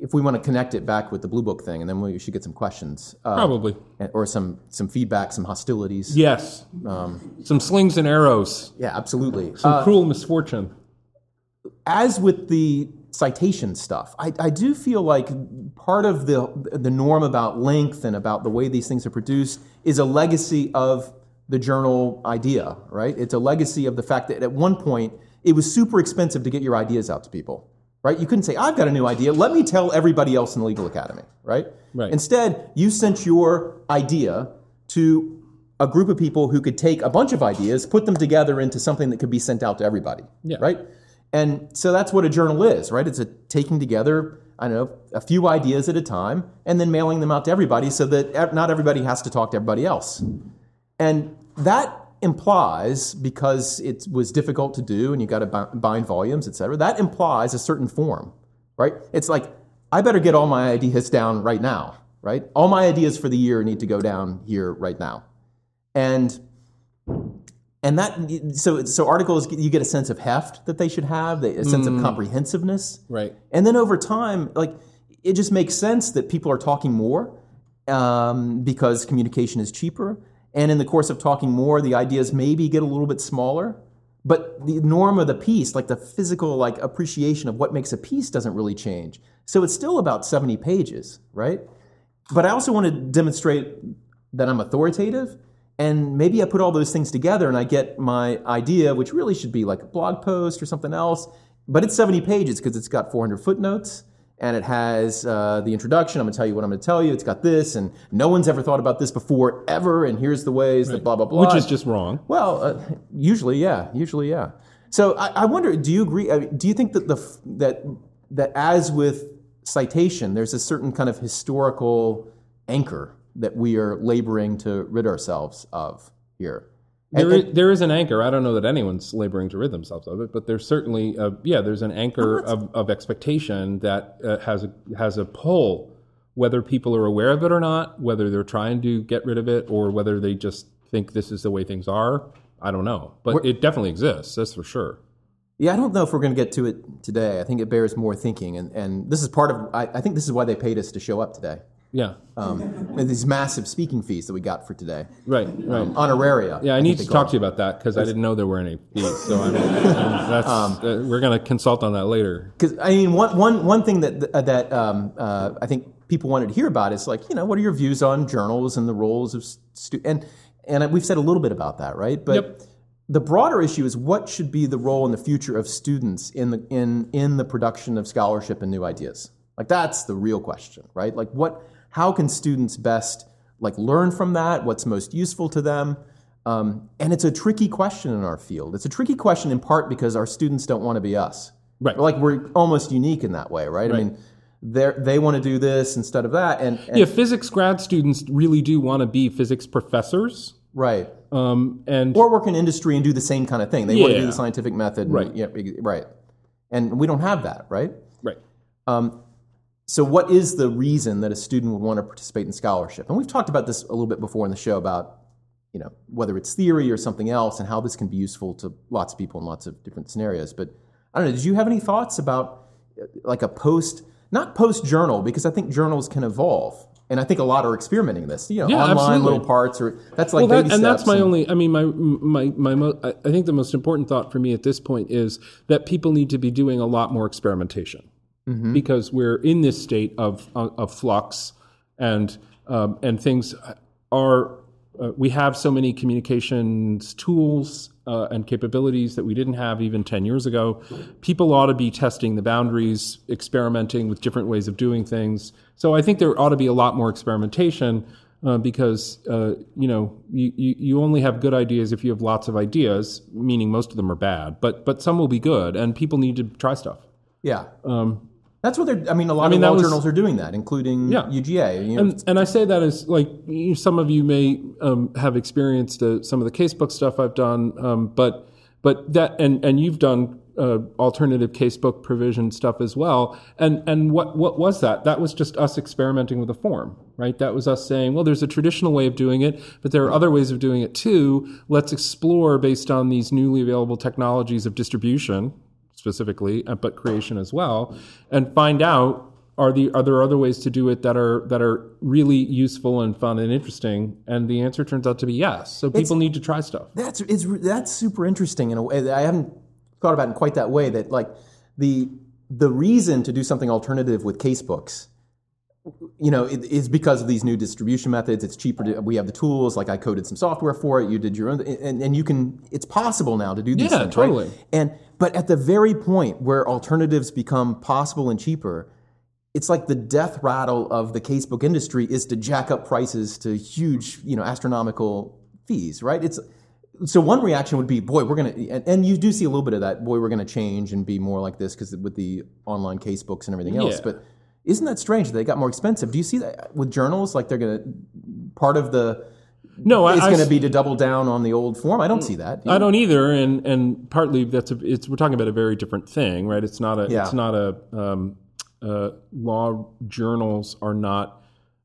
if we want to connect it back with the Blue Book thing, and then we should get some questions uh, Probably or some some feedback, some hostilities. yes. Um, Some slings and arrows. yeah, absolutely. Some Uh, cruel misfortune. As with the citation stuff, I, I do feel like part of the the norm about length and about the way these things are produced is a legacy of the journal idea, right? It's a legacy of the fact that at one point it was super expensive to get your ideas out to people, right? You couldn't say, "I've got a new idea. Let me tell everybody else in the legal academy," right? Right. Instead, you sent your idea to a group of people who could take a bunch of ideas, put them together into something that could be sent out to everybody, Yeah. right? And so that's what a journal is, right? It's a taking together, I don't know, a few ideas at a time and then mailing them out to everybody so that not everybody has to talk to everybody else. And that implies, because it was difficult to do and you got to bind volumes, et cetera, that implies a certain form, right? It's like, I better get all my ideas down right now, right? All my ideas for the year need to go down here right now. And and that so so articles you get a sense of heft that they should have, a sense of comprehensiveness, Right. and then over time, like it just makes sense that people are talking more um, because communication is cheaper. And in the course of talking more, the ideas maybe get a little bit smaller. But the norm of the piece, like the physical like appreciation of what makes a piece, doesn't really change. So it's still about seventy pages, right? But I also want to demonstrate that I'm authoritative. And maybe I put all those things together and I get my idea, which really should be like a blog post or something else. But it's 70 pages because it's got 400 footnotes and it has uh, the introduction. I'm going to tell you what I'm going to tell you. It's got this, and no one's ever thought about this before, ever. And here's the ways that blah, blah, blah. Which is just wrong. Well, uh, usually, yeah, usually, yeah. So I, I wonder, do you agree? I mean, do you think that the f- that that as with citation, there's a certain kind of historical anchor that we are laboring to rid ourselves of here. There is, there is an anchor. I don't know that anyone's laboring to rid themselves of it, but there's certainly, a, yeah, there's an anchor of, of expectation that uh, has a, has a pull, whether people are aware of it or not, whether they're trying to get rid of it, or whether they just think this is the way things are. I don't know, but it definitely exists. That's for sure. Yeah, I don't know if we're going to get to it today. I think it bears more thinking, and, and this is part of. I, I think this is why they paid us to show up today. Yeah, Um, these massive speaking fees that we got for today, right, right. honoraria. Yeah, I think need to talk to you about that because I didn't know there were any fees. So I'm, I'm- that's, uh, we're going to consult on that later. Because I mean, one, one, one thing that uh, that um, uh, I think people wanted to hear about is like, you know, what are your views on journals and the roles of students? and and we've said a little bit about that, right? But Yep. the broader issue is what should be the role in the future of students in the in in the production of scholarship and new ideas. Like that's the real question, right? Like what, how can students best like learn from that? What's most useful to them? Um, and it's a tricky question in our field. It's a tricky question in part because our students don't want to be us. Right. Like we're almost unique in that way, right? I mean, they they want to do this instead of that, and, and Yeah, physics grad students really do want to be physics professors. right. Um, and Or work in industry and do the same kind of thing. They want to do the scientific method, and- Right. Yeah, right. And we don't have that, right? right. Um, so, what is the reason that a student would want to participate in scholarship? And we've talked about this a little bit before in the show about, you know, whether it's theory or something else, and how this can be useful to lots of people in lots of different scenarios. But I don't know. Did you have any thoughts about like a post, not post journal, because I think journals can evolve, and I think a lot are experimenting this. You know, Yeah, online absolutely. little parts, or that's like Well, that, and that's my only. I mean, my my my. Mo- I think the most important thought for me at this point is that people need to be doing a lot more experimentation because we're in this state of of, flux, and um, and things are. Uh, we have so many communications tools uh, and capabilities that we didn't have even 10 years ago. People ought to be testing the boundaries, experimenting with different ways of doing things. So I think there ought to be a lot more experimentation uh, because uh, you know you, you, you only have good ideas if you have lots of ideas, meaning most of them are bad, but but some will be good, and people need to try stuff. Yeah. That's what they're. I mean, a lot Um, mean, of law was- journals are doing that, including Yeah. UGA. You know, And, and I say that as like some of you may um, have experienced uh, some of the casebook stuff I've done, um, but but that and and you've done uh, alternative casebook provision stuff as well. And and what what was that? That was just us experimenting with a form, right? That was us saying, well, there's a traditional way of doing it, but there are other ways of doing it too. Let's explore based on these newly available technologies of distribution specifically, uh, but creation as well, and find out are the are there other ways to do it that are that are really useful and fun and interesting? And the answer turns out to be yes. So people need to try stuff. That's it's that's super interesting in a way that I haven't thought about in quite that way. That like the the reason to do something alternative with casebooks, you know, it, is because of these new distribution methods. It's cheaper. To, we have the tools. Like I coded some software for it. You did your own, and, and you can. It's possible now to do these Yeah, things. right? totally. And but at the very point where alternatives become possible and cheaper. It's like the death rattle of the casebook industry is to jack up prices to huge, you know, astronomical fees, right? It's so one reaction would be, boy, we're gonna, and, and you do see a little bit of that. Boy, we're gonna change and be more like this because with the online casebooks and everything else. Yeah. But isn't that strange that they got more expensive? Do you see that with journals? Like they're gonna part of the No, I, it's gonna be to double down on the old form. I don't see that. I don't either, and and partly that's a, it's we're talking about a very different thing, right? It's not a Yeah. it's not a um, uh, law journals are not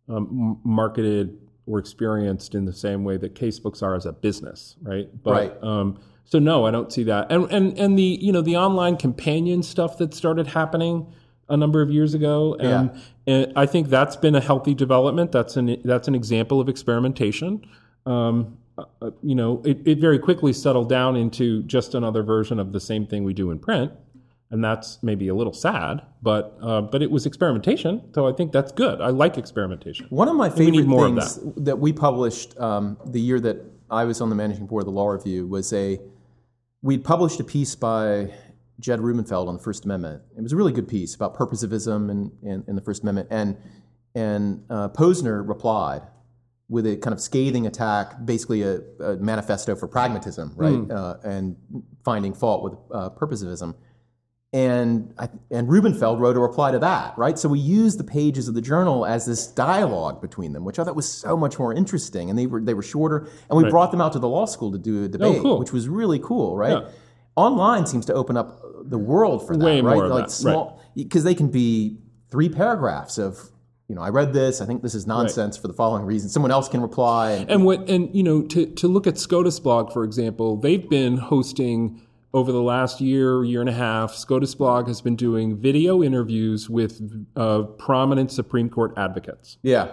um, marketed or experienced in the same way that casebooks are as a business, right? But, Right. Um, so no, I don't see that, and and and the you know the online companion stuff that started happening a number of years ago, and, and I think that's been a healthy development. That's an that's an example of experimentation. Um, uh, uh, you know, it, it very quickly settled down into just another version of the same thing we do in print, and that's maybe a little sad, but uh, but it was experimentation, so I think that's good. I like experimentation. One of my favorite things that. we published um, the year that I was on the managing board of the Law Review was a we'd published a piece by Jed Rubenfeld on the First Amendment. It was a really good piece about purposivism and, and, and the First Amendment. And and uh, Posner replied with a kind of scathing attack, basically a, a manifesto for pragmatism, right? Uh, and finding fault with uh, purposivism. and I, and Rubenfeld wrote a reply to that, right? So we used the pages of the journal as this dialogue between them, which I thought was so much more interesting. And they were they were shorter, and we Right. brought them out to the law school to do a debate, cool. which was really cool, right? Yeah. Online seems to open up the world for that, Way right? more like that, small because they can be three paragraphs of. You know, I read this. I think this is nonsense for the following reason. Someone else can reply. And, And what and you know to to look at SCOTUS blog for example, they've been hosting over the last year year and a half. SCOTUS blog has been doing video interviews with uh, prominent Supreme Court advocates. yeah,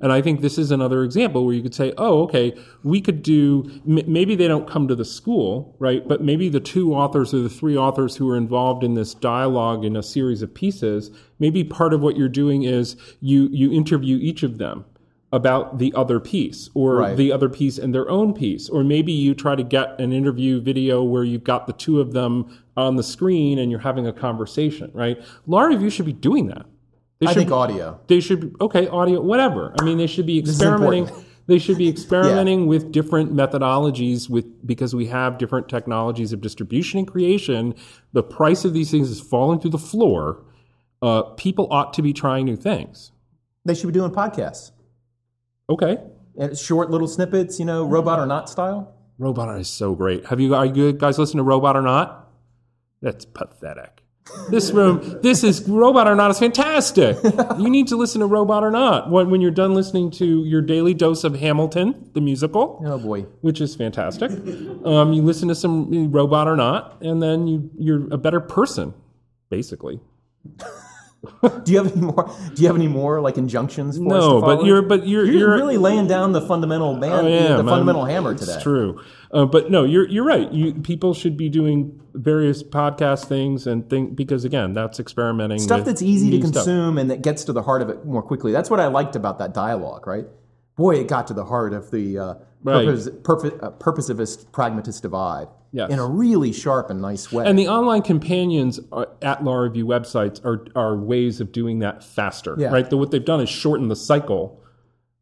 And I think this is another example where you could say, oh, okay, we could do, m- maybe they don't come to the school, right? But maybe the two authors or the three authors who are involved in this dialogue in a series of pieces, maybe part of what you're doing is you, you interview each of them about the other piece or Right. the other piece and their own piece. Or maybe you try to get an interview video where you've got the two of them on the screen and you're having a conversation, right? Law review should be doing that. They I should think audio. they should be okay audio whatever. I mean they should be experimenting. they should be experimenting with different methodologies with because we have different technologies of distribution and creation. The price of these things is falling through the floor. Uh, people ought to be trying new things. They should be doing podcasts. okay. And short little snippets, you know, robot or not style. robot is so great. Have you are you guys listen to robot or not? That's pathetic this room this is robot or not is fantastic you need to listen to robot or not when, when you're done listening to your daily dose of hamilton the musical Oh boy. which is fantastic. Um, you listen to some robot or not, and then you you're a better person, basically. Do you have any more? Do you have any more like injunctions? For No, but you're but you're you're, you're, really laying down the fundamental man, am, the fundamental I'm- hammer today. It's true, uh, but no, you're you're right. You people should be doing various podcast things and think because again, that's experimenting. Stuff that's easy to new stuff. consume and that gets to the heart of it more quickly. That's what I liked about that dialogue, right? Boy, it got to the heart of the uh, Right. purpose, purpose, uh, purposivist pragmatist divide Yes. in a really sharp and nice way. And the online companions are, at law review websites are, are ways of doing that faster, Yeah. right? The, what they've done is shorten the cycle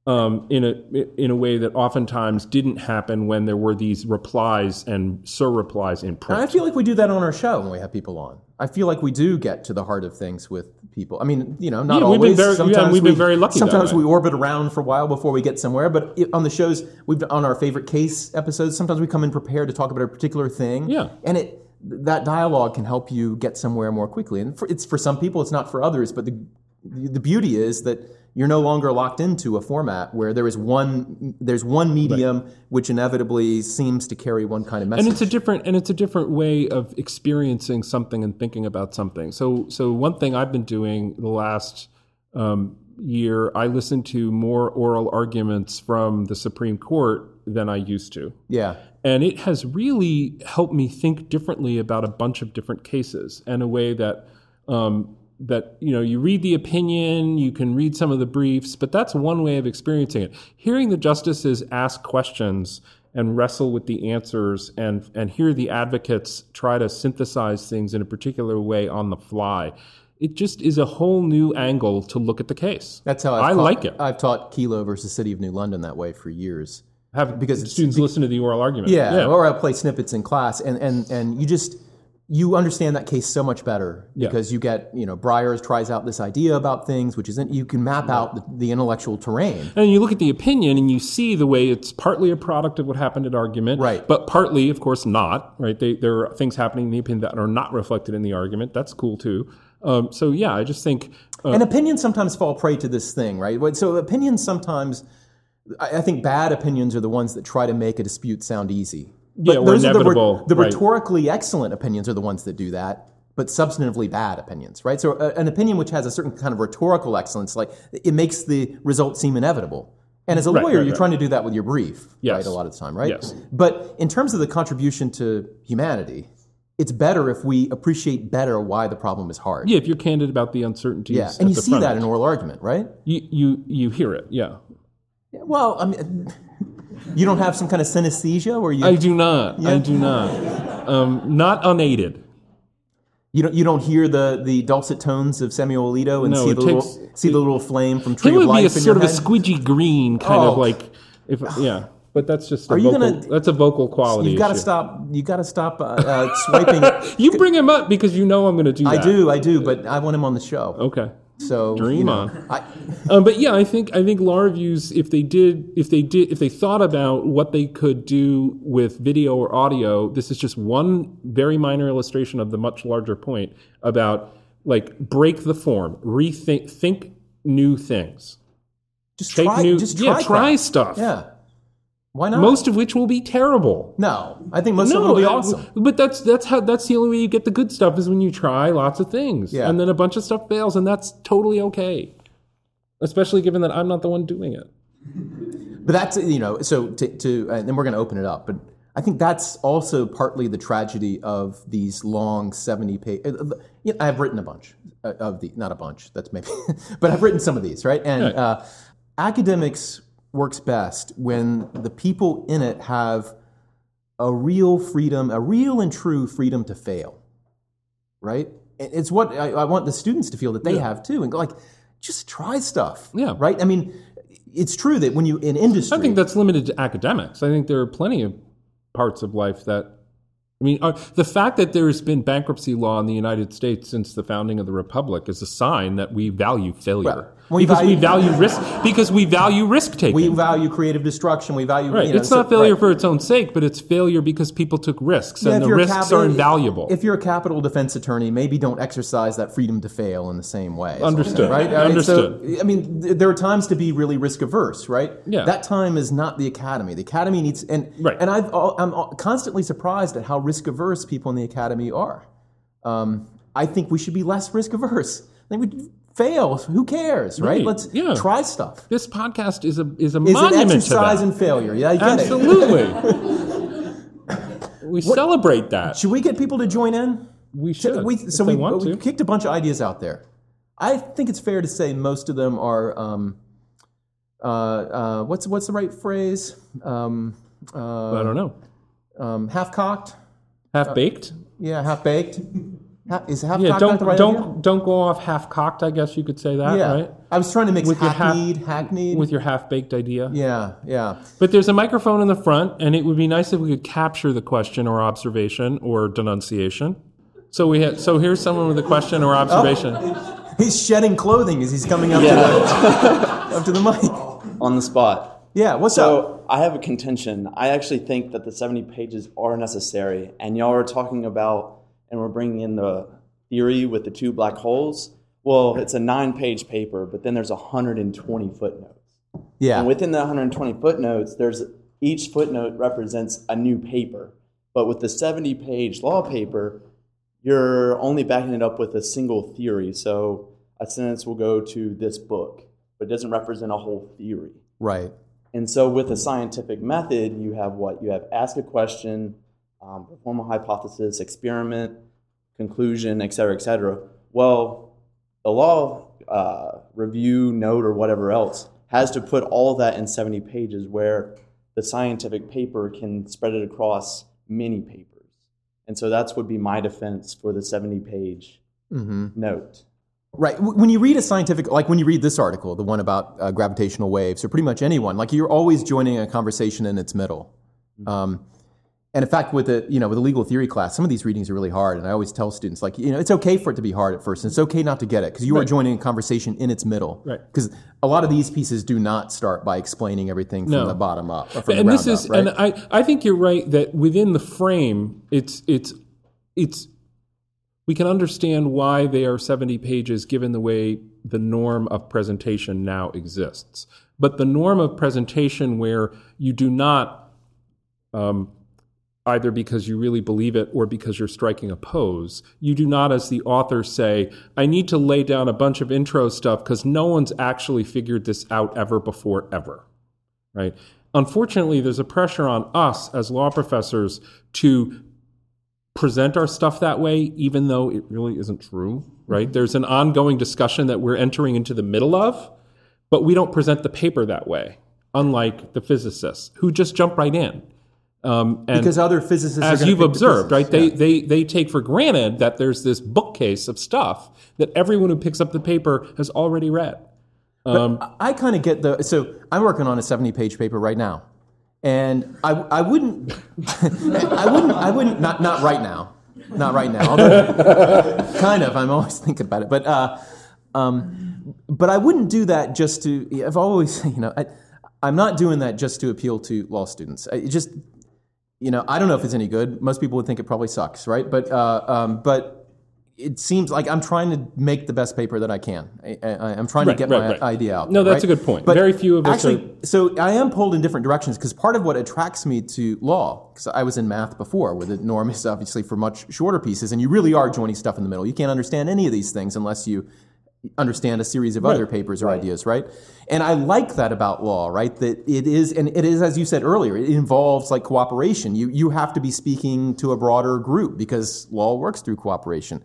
um, in a in a way that oftentimes didn't happen when there were these replies and sur replies in And print. I feel like we do that on our show when we have people on. I feel like we do get to the heart of things with people. I mean, you know, not Yeah, we've always. been very- yeah, sometimes we've been we, very lucky Sometimes we orbit around for a while before we get somewhere. But i- on the shows, we've on our favorite case episodes. Sometimes we come in prepared to talk about a particular thing. Yeah. and it that dialogue can help you get somewhere more quickly. And for, it's for some people, it's not for others. But the the beauty is that you're no longer locked into a format where there is one there's one medium which inevitably seems to carry one kind of message. and it's a different and it's a different way of experiencing something and thinking about something. So so one thing I've been doing the last um, year, I listen to more oral arguments from the Supreme Court than I used to. yeah. And it has really helped me think differently about a bunch of different cases in a way that um, that you know you read the opinion, you can read some of the briefs, but that's one way of experiencing it. Hearing the justices ask questions and wrestle with the answers and and hear the advocates try to synthesize things in a particular way on the fly. It just is a whole new angle to look at the case. That's how I've I taught- like it. I've taught Kelo versus City of New London that way for years. Have because students listen to the oral argument. Yeah, or I play snippets in class, and and and you just you understand that case so much better Yeah. because you get you know Breyers tries out this idea about things, which isn't you can map out the, the intellectual terrain. And you look at the opinion and you see the way it's partly a product of what happened at argument, Right. But partly, of course, not. Right? They, there are things happening in the opinion that are not reflected in the argument. That's cool too. Um, so yeah, I just think uh, And opinions sometimes fall prey to this thing, right? So opinions sometimes, I I think bad opinions are the ones that try to make a dispute sound easy. Yeah, or are the, the right. rhetorically excellent opinions are the ones that do that, but substantively bad opinions, right? So uh, an opinion which has a certain kind of rhetorical excellence, like it makes the result seem inevitable. And as a Right, lawyer, right, you're right. trying to do that with your brief, Yes. right? A lot of the time, right? Yes. But in terms of the contribution to humanity, it's better if we appreciate better why the problem is hard. yeah, if you're candid about the uncertainties, Yeah, and you see that in oral argument, right? you you you hear it. Yeah, Yeah, Well, I mean, you don't have some kind of synesthesia where you I do not. I do not. Um, not unaided. you don't you don't hear the, the dulcet tones of Samuel Alito and No, see it the little see the little flame from Tree It of would be Life a sort of a head? squidgy green kind Oh. of like if yeah. but that's just a Are you vocal, gonna- that's a vocal quality You've got to stop. You got to stop uh, uh, swiping. You bring him up because you know I'm going to do I that. do, I do, but I want him on the show. Okay. So Dream you know, on. I, Um, but yeah, I think I think law reviews, if they did, if they did, if they thought about what they could do with video or audio, this is just one very minor illustration of the much larger point about like break the form, rethink, think new things, just take try. new, just yeah, try. try stuff. Yeah. Why not? Most of which will be terrible. No, I think most of them will be uh, awesome. But that's that's how that's the only way you get the good stuff is when you try lots of things, Yeah. and then a bunch of stuff fails, and that's totally okay. Especially given that I'm not the one doing it. But that's you know so to, to and then we're going to open it up. But I think that's also partly the tragedy of these long seventy page. Uh, you know, I've written a bunch uh, of the not a bunch. That's maybe, but I've written some of these right. And uh, academics works best when the people in it have a real freedom, a real and true freedom to fail. Right. It's what I, I want the students to feel that they have too, and like, just try stuff. Yeah. Right. I mean, it's true that when you in industry, I think that's limited to academics. I think there are plenty of parts of life that. I mean, uh, the fact that there's been bankruptcy law in the United States since the founding of the republic is a sign that we value failure Well, we because we value- value risk because we value risk taking. we value creative destruction. We value right. You know, it's so- not failure right. for its own sake, but it's failure because people took risks, Yeah, and the risks capital- are invaluable. If you're a capital defense attorney, maybe don't exercise that freedom to fail in the same way. is what I'm Understood. Right? Mean, so, Understood. I mean, there are times to be really risk averse, right? Yeah. That time is not the academy. The academy needs and Right. and I've, I'm constantly surprised at how risk averse people in the academy are. Um, I think we should be less risk averse. I think we fail. Who cares, right? Right. Let's Yeah. try stuff. this podcast is a is a Is monument exercise to in failure? Yeah, I get it. Absolutely. we celebrate that. Should we get people to join in? We should. We, so we, we kicked a bunch of ideas out there. I think it's fair to say most of them are um, uh, uh, what's what's the right phrase? Um, uh, I don't know. um, half cocked. Half baked. Yeah, half baked. Ha- is half Yeah, don't right don't idea? don't go off half cocked. I guess you could say that, Yeah, right? I was trying to mix With your half- hackneyed, hackneyed. With your half baked idea. yeah, yeah. But there's a microphone in the front, and it would be nice if we could capture the question or observation or denunciation. So we had, so here's someone with a question or oh. observation. He's shedding clothing as he's coming up to the up to the mic. on the spot. Yeah, what's up? So I have a contention. I actually think that the 70 pages are necessary. And y'all are talking about, and we're bringing in the theory with the two black holes. Well, it's a nine page paper, but then there's 120 footnotes. Yeah, And within the 120 footnotes, there's each footnote represents a new paper. But with the 70 page law paper, you're only backing it up with a single theory. So a sentence will go to this book, but it doesn't represent a whole theory. right. And so, with a scientific method, you have what? You have ask a question, um, perform a hypothesis, experiment, conclusion, et cetera, et cetera. Well, the law uh, review, note, or whatever else has to put all that in 70 pages where the scientific paper can spread it across many papers. And so, that's would be my defense for the 70 page note. Right. When you read a scientific, like when you read this article, the one about uh, gravitational waves, or pretty much anyone, like you're always joining a conversation in its middle. Um, and in fact, with the you know with the legal theory class, some of these readings are really hard, and I always tell students like you know it's okay for it to be hard at first, and it's okay not to get it because you are joining a conversation in its middle. Right. Because a lot of these pieces do not start by explaining everything from No. the bottom up. Or from and this is up, right? and I, I think you're right that within the frame it's it's it's we can understand why they are 70 pages given the way the norm of presentation now exists but the norm of presentation where you do not um, either because you really believe it or because you're striking a pose. You do not, as the author, say, I need to lay down a bunch of intro stuff because no one's actually figured this out ever before, ever. Right? Unfortunately, there's a pressure on us as law professors to present our stuff that way, even though it really isn't true. Right? Mm-hmm. There's an ongoing discussion that we're entering into the middle of, but we don't present the paper that way, unlike the physicists who just jump right in. Um, and because other physicists, as you've observed, right? They, Yeah. they they take for granted that there's this bookcase of stuff that everyone who picks up the paper has already read. Um, I kind of get the. So I'm working on a 70 page paper right now. And I, I wouldn't, I wouldn't, I wouldn't, not, not right now, not right now. Although, kind of, I'm always thinking about it. But, uh, um, but I wouldn't do that just to. I've always, you know, I, I'm not doing that just to appeal to law students. It just, you know, I don't know if it's any good. Most people would think it probably sucks, right? But, uh, um, but it seems like I'm trying to make the best paper that I can. I, am trying right, to get right, my right. idea out. No, there, that's a good point. But Very few of us actually, are... so I am pulled in different directions because part of what attracts me to law, because I was in math before, with enormous, obviously, for much shorter pieces, and you really are joining stuff in the middle. You can't understand any of these things unless you understand a series of other papers or ideas, right? And I like that about law, right? That it is, and it is, as you said earlier, it involves like cooperation. You you have to be speaking to a broader group because law works through cooperation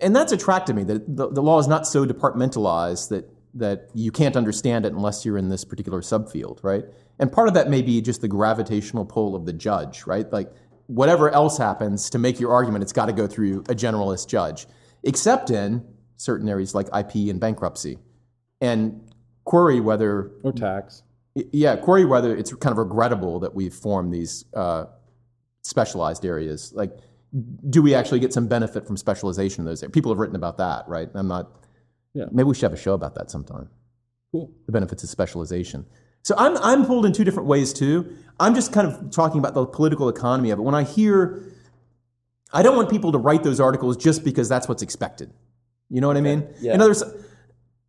and that's attracted me that the, the, law is not so departmentalized that that you can't understand it unless you're in this particular subfield, right? And part of that may be just the gravitational pull of the judge, right? Like whatever else happens to make your argument, it's got to go through a generalist judge, except in certain areas like IP and bankruptcy, and query whether or tax. Yeah, query whether it's kind of regrettable that we've formed these uh, specialized areas, like do we actually get some benefit from specialization in those areas? People have written about that, right? I'm not. Yeah. Maybe we should have a show about that sometime. Cool. The benefits of specialization. So I'm I'm pulled in two different ways too. I'm just kind of talking about the political economy of it. When I hear, I don't want people to write those articles just because that's what's expected. You know what I mean? Yeah. In other words,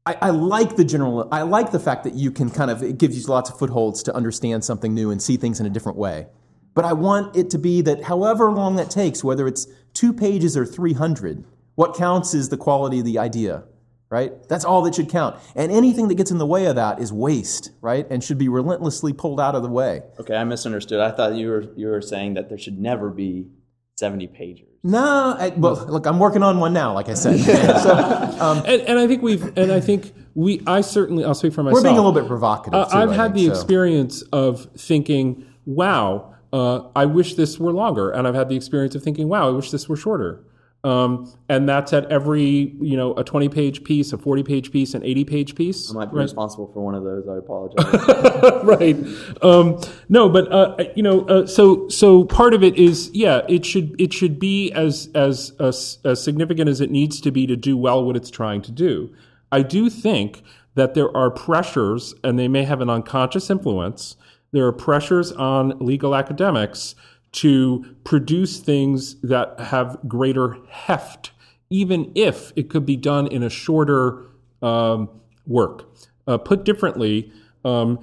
I, I, like the general. I like the fact that you can kind of it gives you lots of footholds to understand something new and see things in a different way. But I want it to be that however long that takes, whether it's two pages or 300, what counts is the quality of the idea, right? That's all that should count. And anything that gets in the way of that is waste, right? And should be relentlessly pulled out of the way. Okay, I misunderstood. I thought you were you were saying that there should never be 70 pages. No, I, well, look, I'm working on one now, like I said. so, um, and, and, I think we've, and I think we, I certainly, I'll speak for myself. We're being a little bit provocative. Uh, too, I've I had think, the so. experience of thinking, wow, uh, I wish this were longer. And I've had the experience of thinking, wow, I wish this were shorter. Um, and that's at every, you know, a 20 page piece, a 40 page piece, an 80 page piece. I might be right? responsible for one of those. I apologize. right. Um, no, but, uh, you know, uh, so, so part of it is, yeah, it should, it should be as, as, as, as significant as it needs to be to do well what it's trying to do. I do think that there are pressures, and they may have an unconscious influence. There are pressures on legal academics to produce things that have greater heft, even if it could be done in a shorter um, work. Uh, put differently, um,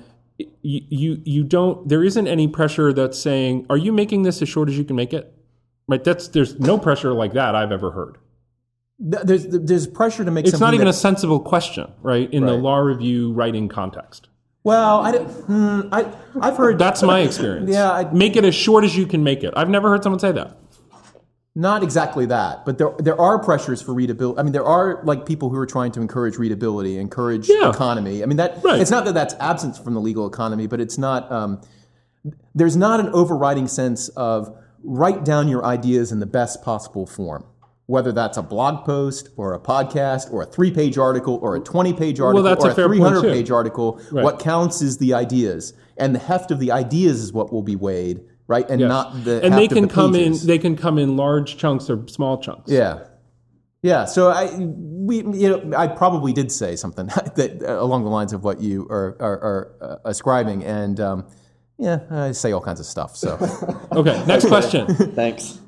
you, you you don't. There isn't any pressure that's saying, "Are you making this as short as you can make it?" Right? That's there's no pressure like that I've ever heard. There's there's pressure to make. It's not even that, a sensible question, right? In right. the law review writing context. Well, I, hmm, I, I've heard. That's my experience. Yeah. I, make it as short as you can make it. I've never heard someone say that. Not exactly that, but there, there are pressures for readability. I mean, there are like people who are trying to encourage readability, encourage yeah. economy. I mean, that right. it's not that that's absent from the legal economy, but it's not. Um, there's not an overriding sense of write down your ideas in the best possible form whether that's a blog post or a podcast or a three page article or a 20 page article well, or a, a 300 page article. Right. What counts is the ideas. And the heft of the ideas is what will be weighed, right? And yes. not the And they can the come pages. in they can come in large chunks or small chunks. Yeah. Yeah, so I we you know I probably did say something that uh, along the lines of what you are are, are uh, ascribing, and um, yeah, I say all kinds of stuff. So okay, next question. Thanks.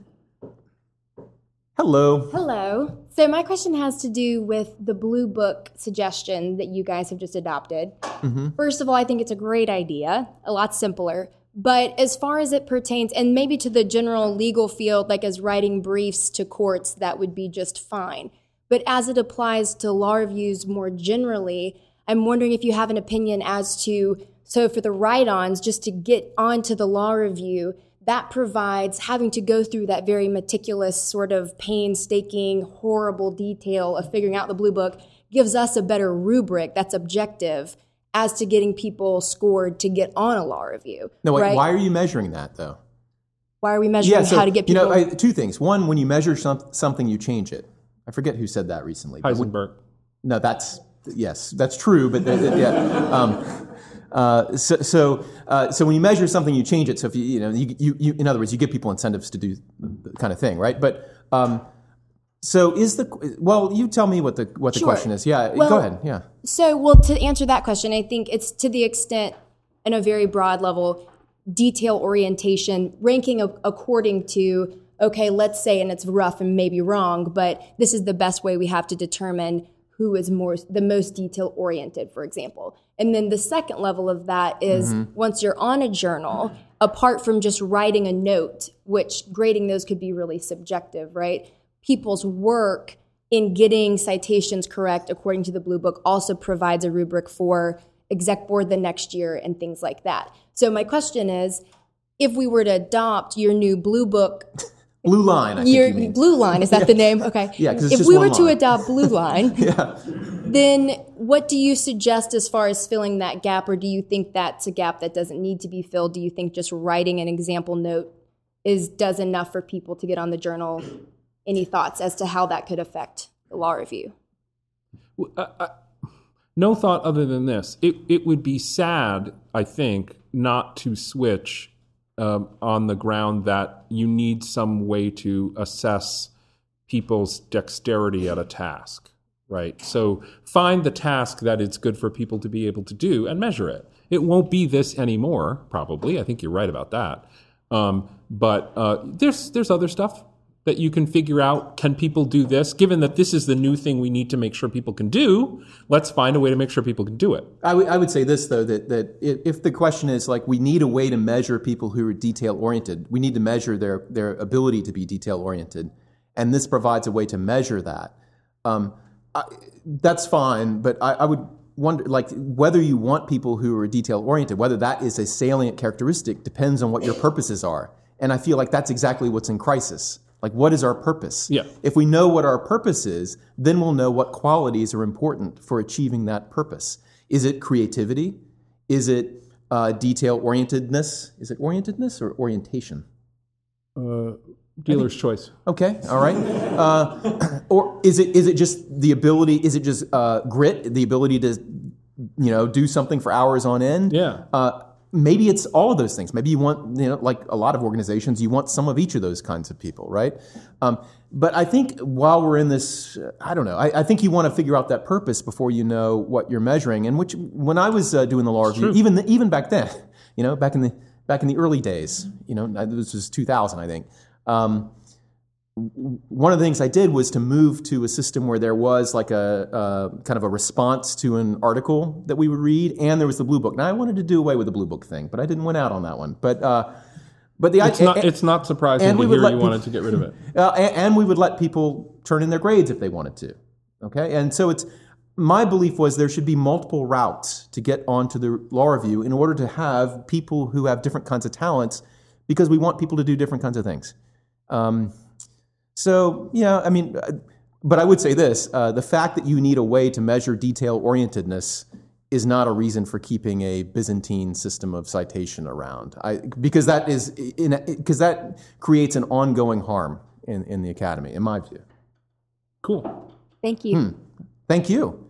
Hello. Hello. So my question has to do with the blue book suggestion that you guys have just adopted. Mm-hmm. First of all, I think it's a great idea, a lot simpler. But as far as it pertains, and maybe to the general legal field, like as writing briefs to courts, that would be just fine. But as it applies to law reviews more generally, I'm wondering if you have an opinion as to so for the write ons, just to get onto the law review, that provides having to go through that very meticulous, sort of painstaking, horrible detail of figuring out the blue book gives us a better rubric that's objective as to getting people scored to get on a law review. No, wait, right? why are you measuring that though? Why are we measuring yeah, so, how to get people? You know, I, two things. One, when you measure some, something, you change it. I forget who said that recently. Heisenberg. No, that's yes, that's true. But uh, yeah, um, Uh, so, so, uh, so when you measure something, you change it. So if you, you know, you, you, you, in other words, you give people incentives to do the kind of thing, right? But um, so is the well? You tell me what the what the Sure. question is. Yeah, Well- go ahead. Yeah. So, well, to answer that question, I think it's to the extent, in a very broad level, detail orientation, ranking according to, okay, let's say, and it's rough and maybe wrong, but this is the best way we have to determine who is more the most detail oriented, for example. And then the second level of that is mm-hmm. once you're on a journal, apart from just writing a note, which grading those could be really subjective, right? People's work in getting citations correct according to the blue book also provides a rubric for exec board the next year and things like that. So my question is if we were to adopt your new blue book Blue line. I think your you mean. blue line is that the name okay Yeah, 'cause it's if just we one were to adopt blue line yeah. then what do you suggest as far as filling that gap or do you think that's a gap that doesn't need to be filled do you think just writing an example note is does enough for people to get on the journal any thoughts as to how that could affect the law review I, I, no thought other than this. It it would be sad, I think, not to switch um, on the ground that you need some way to assess people's dexterity at a task, right? So find the task that it's good for people to be able to do and measure it. It won't be this anymore, probably. I think you're right about that. Um, but uh, there's there's other stuff that you can figure out. Can people do this? Given that this is the new thing we need to make sure people can do, let's find a way to make sure people can do it. I would- say this though that that if the question is like we need a way to measure people who are detail oriented, we need to measure their their ability to be detail oriented, and this provides a way to measure that. Um, I, that's fine, but I, I would wonder like whether you want people who are detail oriented, whether that is a salient characteristic depends on what your purposes are, and I feel like that's exactly what's in crisis. Like, what is our purpose? Yeah. If we know what our purpose is, then we'll know what qualities are important for achieving that purpose. Is it creativity? Is it uh, detail orientedness? Is it orientedness or orientation? Uh, dealer's choice. Okay, all right. Uh, or is it is it just the ability? Is it just uh, grit? The ability to you know do something for hours on end? Yeah. Maybe it's all of those things. Maybe you want, you know, like a lot of organizations, you want some of each of those kinds of people, right? Um, but I think while we're in this, uh, I don't know. I, I think you want to figure out that purpose before you know what you're measuring. And which, when I was uh, doing the law review, even the, even back then, you know, back in the back in the early days, you know, this was 2000, I think. Um, one of the things I did was to move to a system where there was like a, a kind of a response to an article that we would read, and there was the blue book. Now I wanted to do away with the blue book thing, but I didn't win out on that one. But uh, but the It's not, it's not surprising and we would let you people- wanted to get rid of it. uh, and, and we would let people turn in their grades if they wanted to. Okay, and so it's my belief was there should be multiple routes to get onto the law review in order to have people who have different kinds of talents, because we want people to do different kinds of things. Um, so yeah, I mean, uh, but I would say this: uh, the fact that you need a way to measure detail orientedness is not a reason for keeping a Byzantine system of citation around. I, because that is because that creates an ongoing harm in, in the academy, in my view. Cool. thank you Thank you.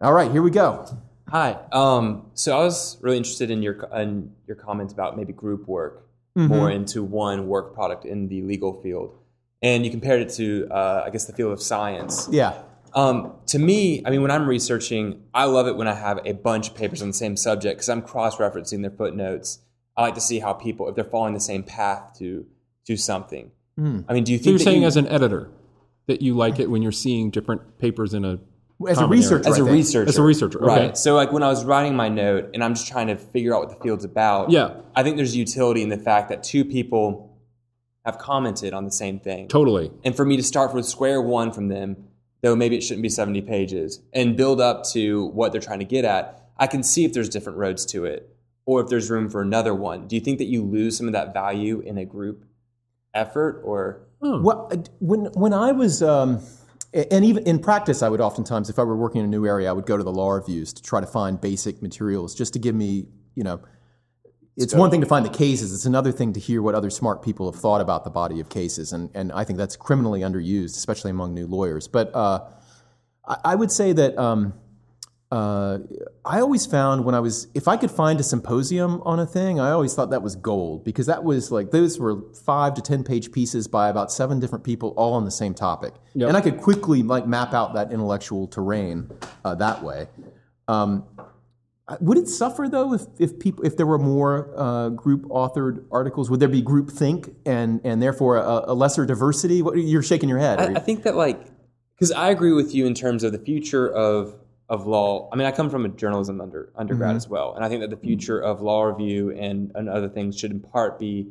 All right, here we go. Hi. Um, so I was really interested in your in your comments about maybe group work more into one work product in the legal field, and you compared it to uh, I guess the field of science. Yeah. Um, to me, I mean, when I'm researching, I love it when I have a bunch of papers on the same subject because I'm cross-referencing their footnotes. I like to see how people, if they're following the same path to to something. I mean, do you So think you're saying you- as an editor that you like it when you're seeing different papers in a As a researcher, as a I think. researcher. As a researcher, okay. right? So like when I was writing my note and I'm just trying to figure out what the field's about. Yeah. I think there's utility in the fact that two people have commented on the same thing, Totally. and for me to start from square one from them, though maybe it shouldn't be 70 pages, and build up to what they're trying to get at, I can see if there's different roads to it, or if there's room for another one. Do you think that you lose some of that value in a group effort, or Well, uh, when when I was, um, and even in practice, I would oftentimes, if I were working in a new area, I would go to the law reviews to try to find basic materials, just to give me, you know. It's one thing to find the cases; it's another thing to hear what other smart people have thought about the body of cases, and and I think that's criminally underused, especially among new lawyers. But uh, I, I would say that um, uh, I always found when I was, if I could find a symposium on a thing, I always thought that was gold because that was like, those were five to 10 page pieces by about seven different people all on the same topic. Yep. And I could quickly like map out that intellectual terrain uh, that way. Um, would it suffer though if, if people if there were more uh, group authored articles? Would there be group think and and therefore a, a lesser diversity? What, you're shaking your head. I, you- I think that like because I agree with you in terms of the future of of law. I mean, I come from a journalism under undergrad Mm-hmm. as well, and I think that the future of law review and, and other things should in part be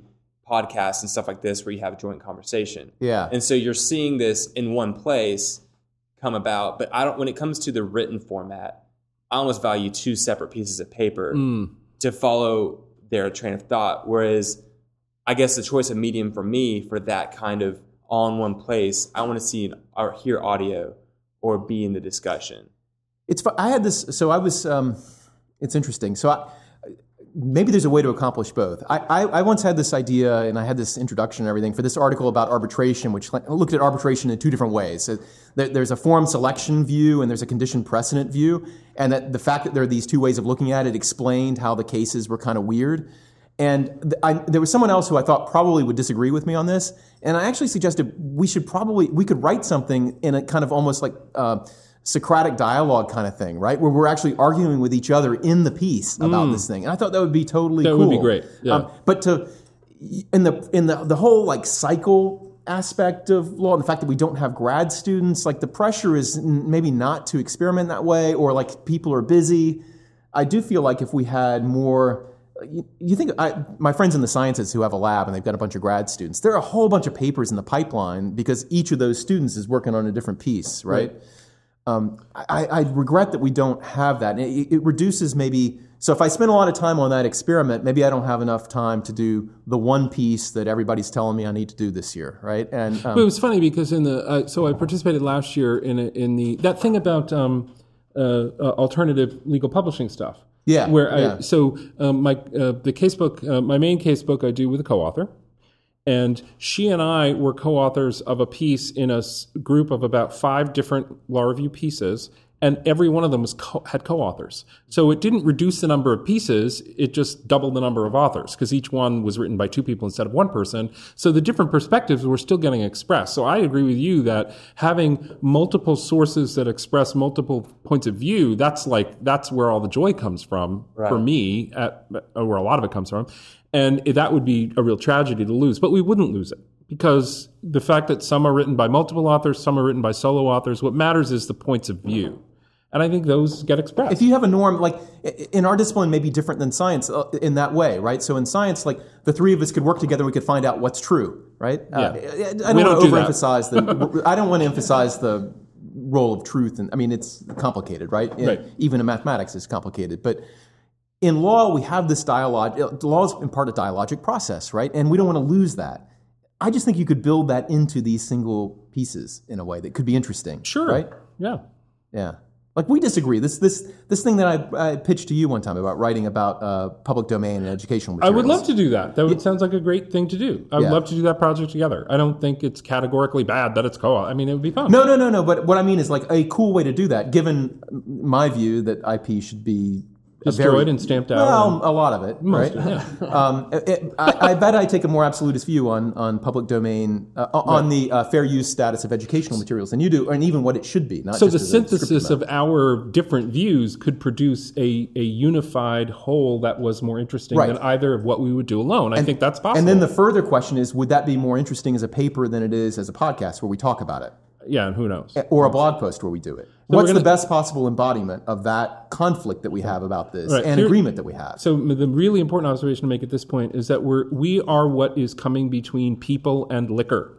podcasts and stuff like this where you have a joint conversation. yeah. And so you're seeing this in one place come about, but I don't. When it comes to the written format, I almost value two separate pieces of paper Mm. to follow their train of thought. Whereas, I guess the choice of medium for me for that kind of all in one place, I want to see or hear audio or be in the discussion. It's I had this. So I was. Um, it's interesting. So I, maybe there's a way to accomplish both. I, I, I once had this idea, and I had this introduction and everything for this article about arbitration, which looked at arbitration in two different ways. So there, there's a forum selection view, and there's a condition precedent view, and that the fact that there are these two ways of looking at it explained how the cases were kind of weird. And th- I, there was someone else who I thought probably would disagree with me on this, and I actually suggested we should probably we could write something in a kind of almost like uh, Socratic dialogue kind of thing, right? Where we're actually arguing with each other in the piece about this thing, and I thought that would be totally That cool. would be great, yeah. Um, but to in the in the the whole like cycle aspect of law and the fact that we don't have grad students, like the pressure is n- maybe not to experiment that way, or like people are busy. I do feel like if we had more, you, you think I, my friends in the sciences who have a lab and they've got a bunch of grad students, there are a whole bunch of papers in the pipeline because each of those students is working on a different piece, right? Um, I, I regret that we don't have that. It, it reduces maybe. So if I spend a lot of time on that experiment, maybe I don't have enough time to do the one piece that everybody's telling me I need to do this year, right? And um, But it was funny because in the uh, so I participated last year in a, in the that thing about um, uh, uh, alternative legal publishing stuff. Yeah, where I yeah. so um, my uh, the casebook uh, my main casebook I do with a co-author, and she and I were co-authors of a piece in a group of about five different law review pieces. And every one of them was co- had co-authors, so it didn't reduce the number of pieces; it just doubled the number of authors because each one was written by two people instead of one person. So the different perspectives were still getting expressed. So I agree with you that having multiple sources that express multiple points of view—that's like that's where all the joy comes from for me, at, where a lot of it comes from, and that would be a real tragedy to lose. But we wouldn't lose it because the fact that some are written by multiple authors, some are written by solo authors. What matters is the points of view. And I think those get expressed. if you have a norm, like in our discipline, may be different than science uh, in that way, right? So in science, like the three of us could work together, and we could find out what's true, right? Uh, I I don't don't want do to overemphasize the. I don't want to emphasize the role of truth, and I mean it's complicated, right? Right. Even in mathematics, it's complicated, but. In law, we have this dialogue. uh, Law is in part a dialogic process, right? And we don't want to lose that. I just think you could build that into these single pieces in a way that could be interesting. sure. Right? Yeah. Yeah. Like we disagree. This this this thing that I, I pitched to you one time about writing about uh, public domain and educational I would love to do that. That would, sounds like a great thing to do. I would Yeah. love to do that project together. I don't think it's categorically bad that it's co-op. I mean, it would be fun. No, no, no, no. But what I mean is like a cool way to do that. Given my view that IP should be Destroyed very- and stamped out. Well, a lot of it, right? of it, um, it- I, I bet I take a more absolutist view on on public domain uh, on the uh, fair use status of educational materials than you do, and even what it should be. Not so the as a descriptive synthesis of our different views could produce a, a unified whole that was more interesting Right. than either of what we would do alone. I think that's possible. And then the further question is, would that be more interesting as a paper than it is as a podcast where we talk about it? yeah, and who knows? or a blog post where we do it. We're What's gonna- the best possible embodiment of that conflict that we have about this Right. and Here- agreement that we have? So the really important observation to make at this point is that we're we are what is coming between people and liquor.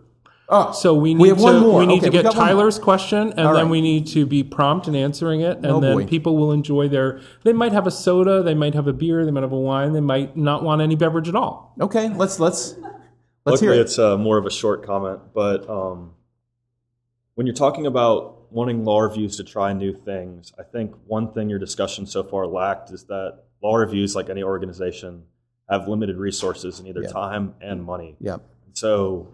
oh, So we need we have to one more. we need Okay, to get got one more. Tyler's question, and All then right. we need to be prompt in answering it, and Oh, then boy. people will enjoy their. They might have a soda, they might have a beer, they might have a wine, they might not want any beverage at all. Okay, let's let's let's hear it. it's uh, more of a short comment, but um, when you're talking about wanting law reviews to try new things, I think one thing your discussion so far lacked is that law reviews, like any organization, have limited resources in either Yeah. time and money. Yeah, So,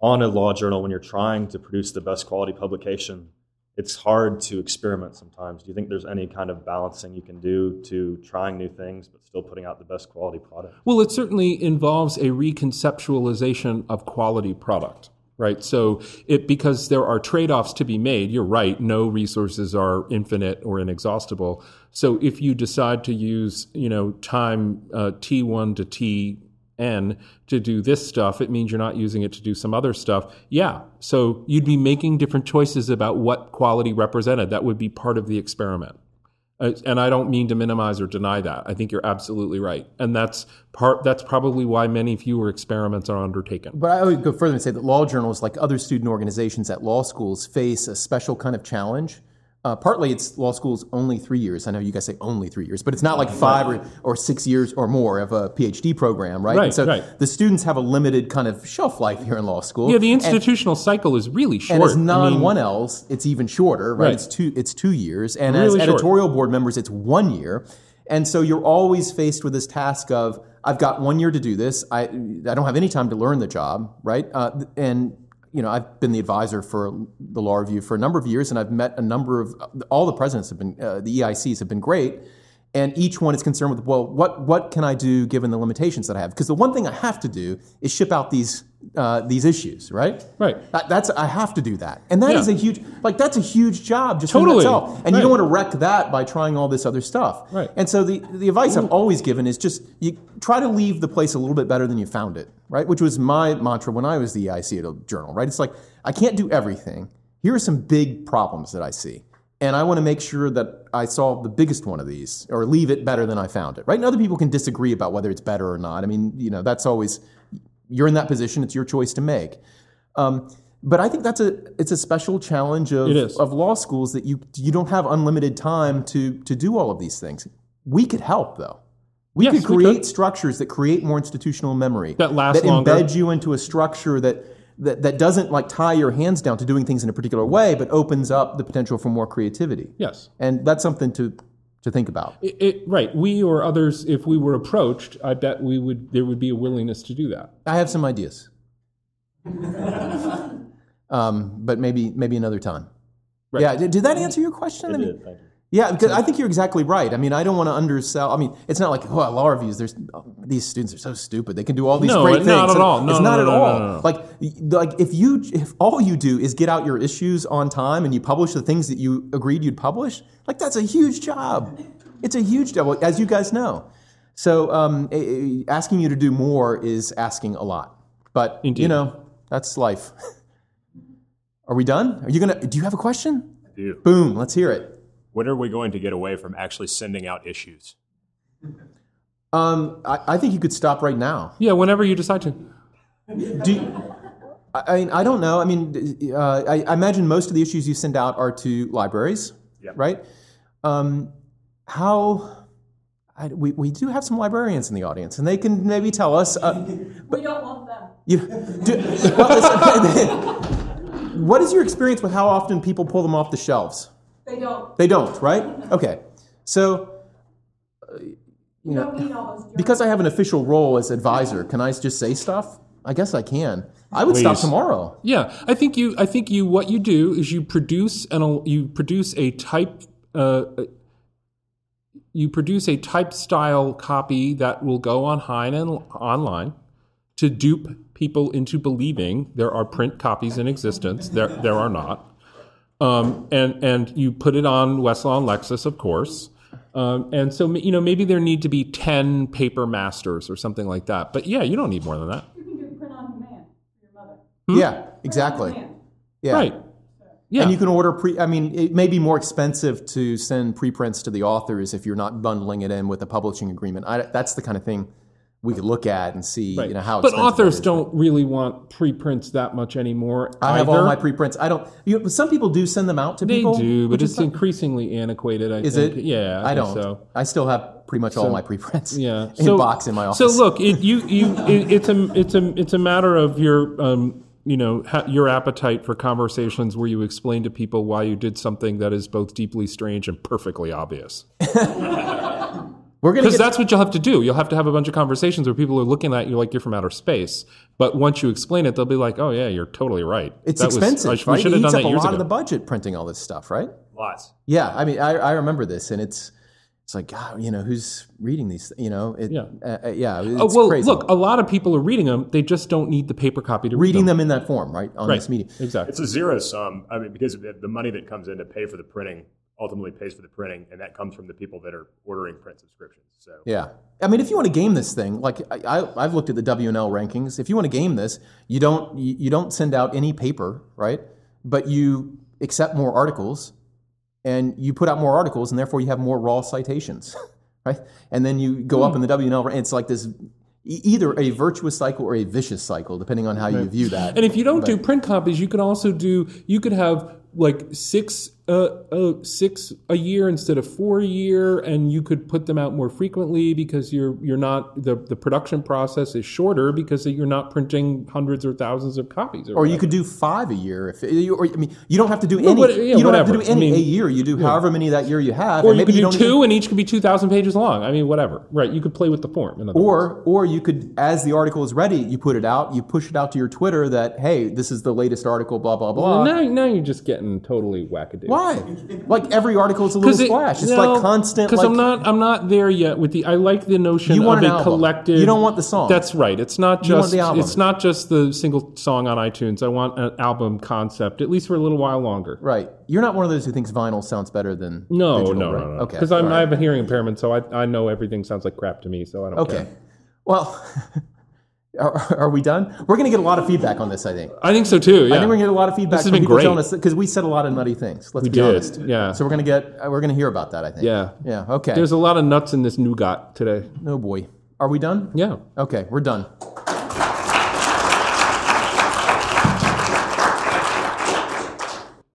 on a law journal, when you're trying to produce the best quality publication, it's hard to experiment sometimes. Do you think there's any kind of balancing you can do to trying new things but still putting out the best quality product? Well, it certainly involves a reconceptualization of quality product, right? So it because there are trade-offs to be made. You're right. No resources are infinite or inexhaustible. So if you decide to use, you know, time uh, T1 to T N to do this stuff, it means you're not using it to do some other stuff. Yeah. So you'd be making different choices about what quality represented. That would be part of the experiment. Uh, and I don't mean to minimize or deny that. I think you're absolutely right. And that's part that's probably why many fewer experiments are undertaken. But I would go further and say that law journals, like other student organizations at law schools, face a special kind of challenge uh, partly it's law school's only three years. I know you guys say only three years, but it's not like five or, or six years or more of a PhD program, right? Right, And so right. the students have a limited kind of shelf life here in law school. Yeah, the And- institutional cycle is really short. and as I mean, non one Ls, it's even shorter, right? Right. It's two it's two years, and Really as short. editorial board members, it's one year, and so you're always faced with this task of I've got one year to do this. I I don't have any time to learn the job, right? Uh, and you know I've been the advisor for the law review for a number of years, and I've met a number of all the presidents have been uh, the EICs have been great. And each one is concerned with, well, what, what can I do given the limitations that I have? Because the one thing I have to do is ship out these, uh, these issues, right? Right. That, that's I have to do that, and that Yeah. is a huge like that's a huge job just Totally. itself. And you don't want to wreck that by trying all this other stuff. Right. And so the the advice I've always given is just you try to leave the place a little bit better than you found it, right? Which was my mantra when I was the EIC at a journal, right? It's like I can't do everything. Here are some big problems that I see. And I want to make sure that I solve the biggest one of these or leave it better than I found it, right? And other people can disagree about whether it's better or not. I mean, you know, that's always, you're in that position, it's your choice to make. Um, but I think that's a it's a special challenge of, of law schools that you you don't have unlimited time to to do all of these things. We could help though. We Yes, could we create could. structures that create more institutional memory That last that longer. embed you into a structure that, that that doesn't like tie your hands down to doing things in a particular way, but opens up the potential for more creativity. Yes. And that's something to to think about. It, it, right. We or others, if we were approached, I bet we would. There would be a willingness to do that. I have some ideas, um, but maybe maybe another time. Right. Yeah, did, did that answer your question? I mean, did, thank you. Yeah, because I think you're exactly right. I mean, I don't want to undersell. I mean, it's not like well, law reviews. There's these students are so stupid. They can do all these No, great things. not at all. No, it's no, not no, at all. Like, like if you if all you do is get out your issues on time and you publish the things that you agreed you'd publish, like that's a huge job. It's a huge job, as you guys know. So um, asking you to do more is asking a lot. But Indeed. you know, that's life. Are we done? Are you gonna? Do you have a question? I do. Boom. Let's hear it. When are we going to get away from actually sending out issues? Um, I, I think you could stop right now. Yeah. Whenever you decide to. Do you- I, I mean, I don't know. I mean, uh, I, I imagine most of the issues you send out are to libraries, Yeah. right? Um, how I, we we do have some librarians in the audience, and they can maybe tell us. Uh, We don't want them. you, do, well, listen, what is your experience with how often people pull them off the shelves? They don't. They don't, right? Okay, so We don't need because I have an official role as advisor, can I just say stuff? I guess I can. I would stop tomorrow. Yeah, I think you. I think you. What you do is you produce an. You produce a type. Uh, you produce a type style copy that will go on high and online to dupe people into believing there are print copies in existence. There, there are not. Um, and and you put it on Westlaw and Lexis, of course. Um, and so you know maybe there need to be ten paper masters or something like that. But yeah, you don't need more than that. You can do print on demand for your mother. Yeah, exactly. Print on demand. Yeah. Right. Yeah. And you can order pre. I mean, it may be more expensive to send preprints to the authors if you're not bundling it in with a publishing agreement. I, that's the kind of thing we could look at and see, Right. you know, how. but authors don't really want preprints that much anymore. I have all my preprints. I don't. You, some people do send them out to They people. do, but it's increasingly antiquated. I Is think. it? Yeah, I, I don't. So I still have pretty much all my preprints. yeah, in so, box in my office. So look, it, you you it, it's a it's a it's a matter of your um you know ha, your appetite for conversations where you explain to people why you did something that is both deeply strange and perfectly obvious. We're gonna Because get that's what you'll have to do. You'll have to have a bunch of conversations where people are looking at you like you're from outer space. But once you explain it, they'll be like, "Oh yeah, you're totally right." it's That was- expensive. I sh- right? We should it have eats done up that a lot ago. of the budget printing all this stuff, right? Lots. Yeah, I mean, I, I remember this, and it's it's like, God, you know, who's reading these? You know, it, Yeah. uh, uh, yeah, it's Oh well, crazy. look, a lot of people are reading them. They just don't need the paper copy to read reading them. them in that form, right, on Right. this medium. Exactly. It's a zero sum. I mean, because the the money that comes in to pay for the printing ultimately pays for the printing, and that comes from the people that are ordering print subscriptions. So Yeah, I mean, if you want to game this thing, like I, I, I've looked at the W&L rankings. If you want to game this, you don't you, you don't send out any paper, right? But you accept more articles, and you put out more articles, and therefore you have more raw citations, right? And then you go up in the hmm. W&L. rank- It's like this, either a virtuous cycle or a vicious cycle, depending on how you view that. And if you don't do print copies, you could also do. You could have like six, uh, uh, six a year instead of four a year, and you could put them out more frequently because you're you're not the the production process is shorter because you're not printing hundreds or thousands of copies. Or you could do five a year. If you, or, I mean, you don't have to do any. what- yeah, you don't have to do any I mean, a year. You do however many that year you have. Or you could do two, even- and each could be two thousand pages long. I mean, whatever. Right? You could play with the form. Other words. Or, or you could, as the article is ready, you put it out, you push it out to your Twitter that, hey, this is the latest article, blah, blah, blah. now, now you're just getting totally wackadoo. Why? Like every article is a little it- splash. It's no, like constant. Because like, I'm not, I'm not there yet with the. I like the notion You want of a collective. You don't want the song. That's right. It's not You want just. the album. It's not just the single song on iTunes. I want an album concept, at least for a little while longer. Right. You're not one of those who thinks vinyl sounds better than No, digital, no, right? no, no. Okay. Because I'm I have a hearing impairment, so I, I know everything sounds like crap to me. So I don't Okay. care. Well, are, are we done? We're going to get a lot of feedback on this, I think. I think so too. Yeah. I think we're going to get a lot of feedback This has been great. because we said a lot of nutty things. Let's We be did, honest. yeah. So we're going to get uh, we're going to hear about that. I think. Yeah. Yeah. Okay. There's a lot of nuts in this nougat today. oh boy. Are we done? Yeah. Okay, we're done.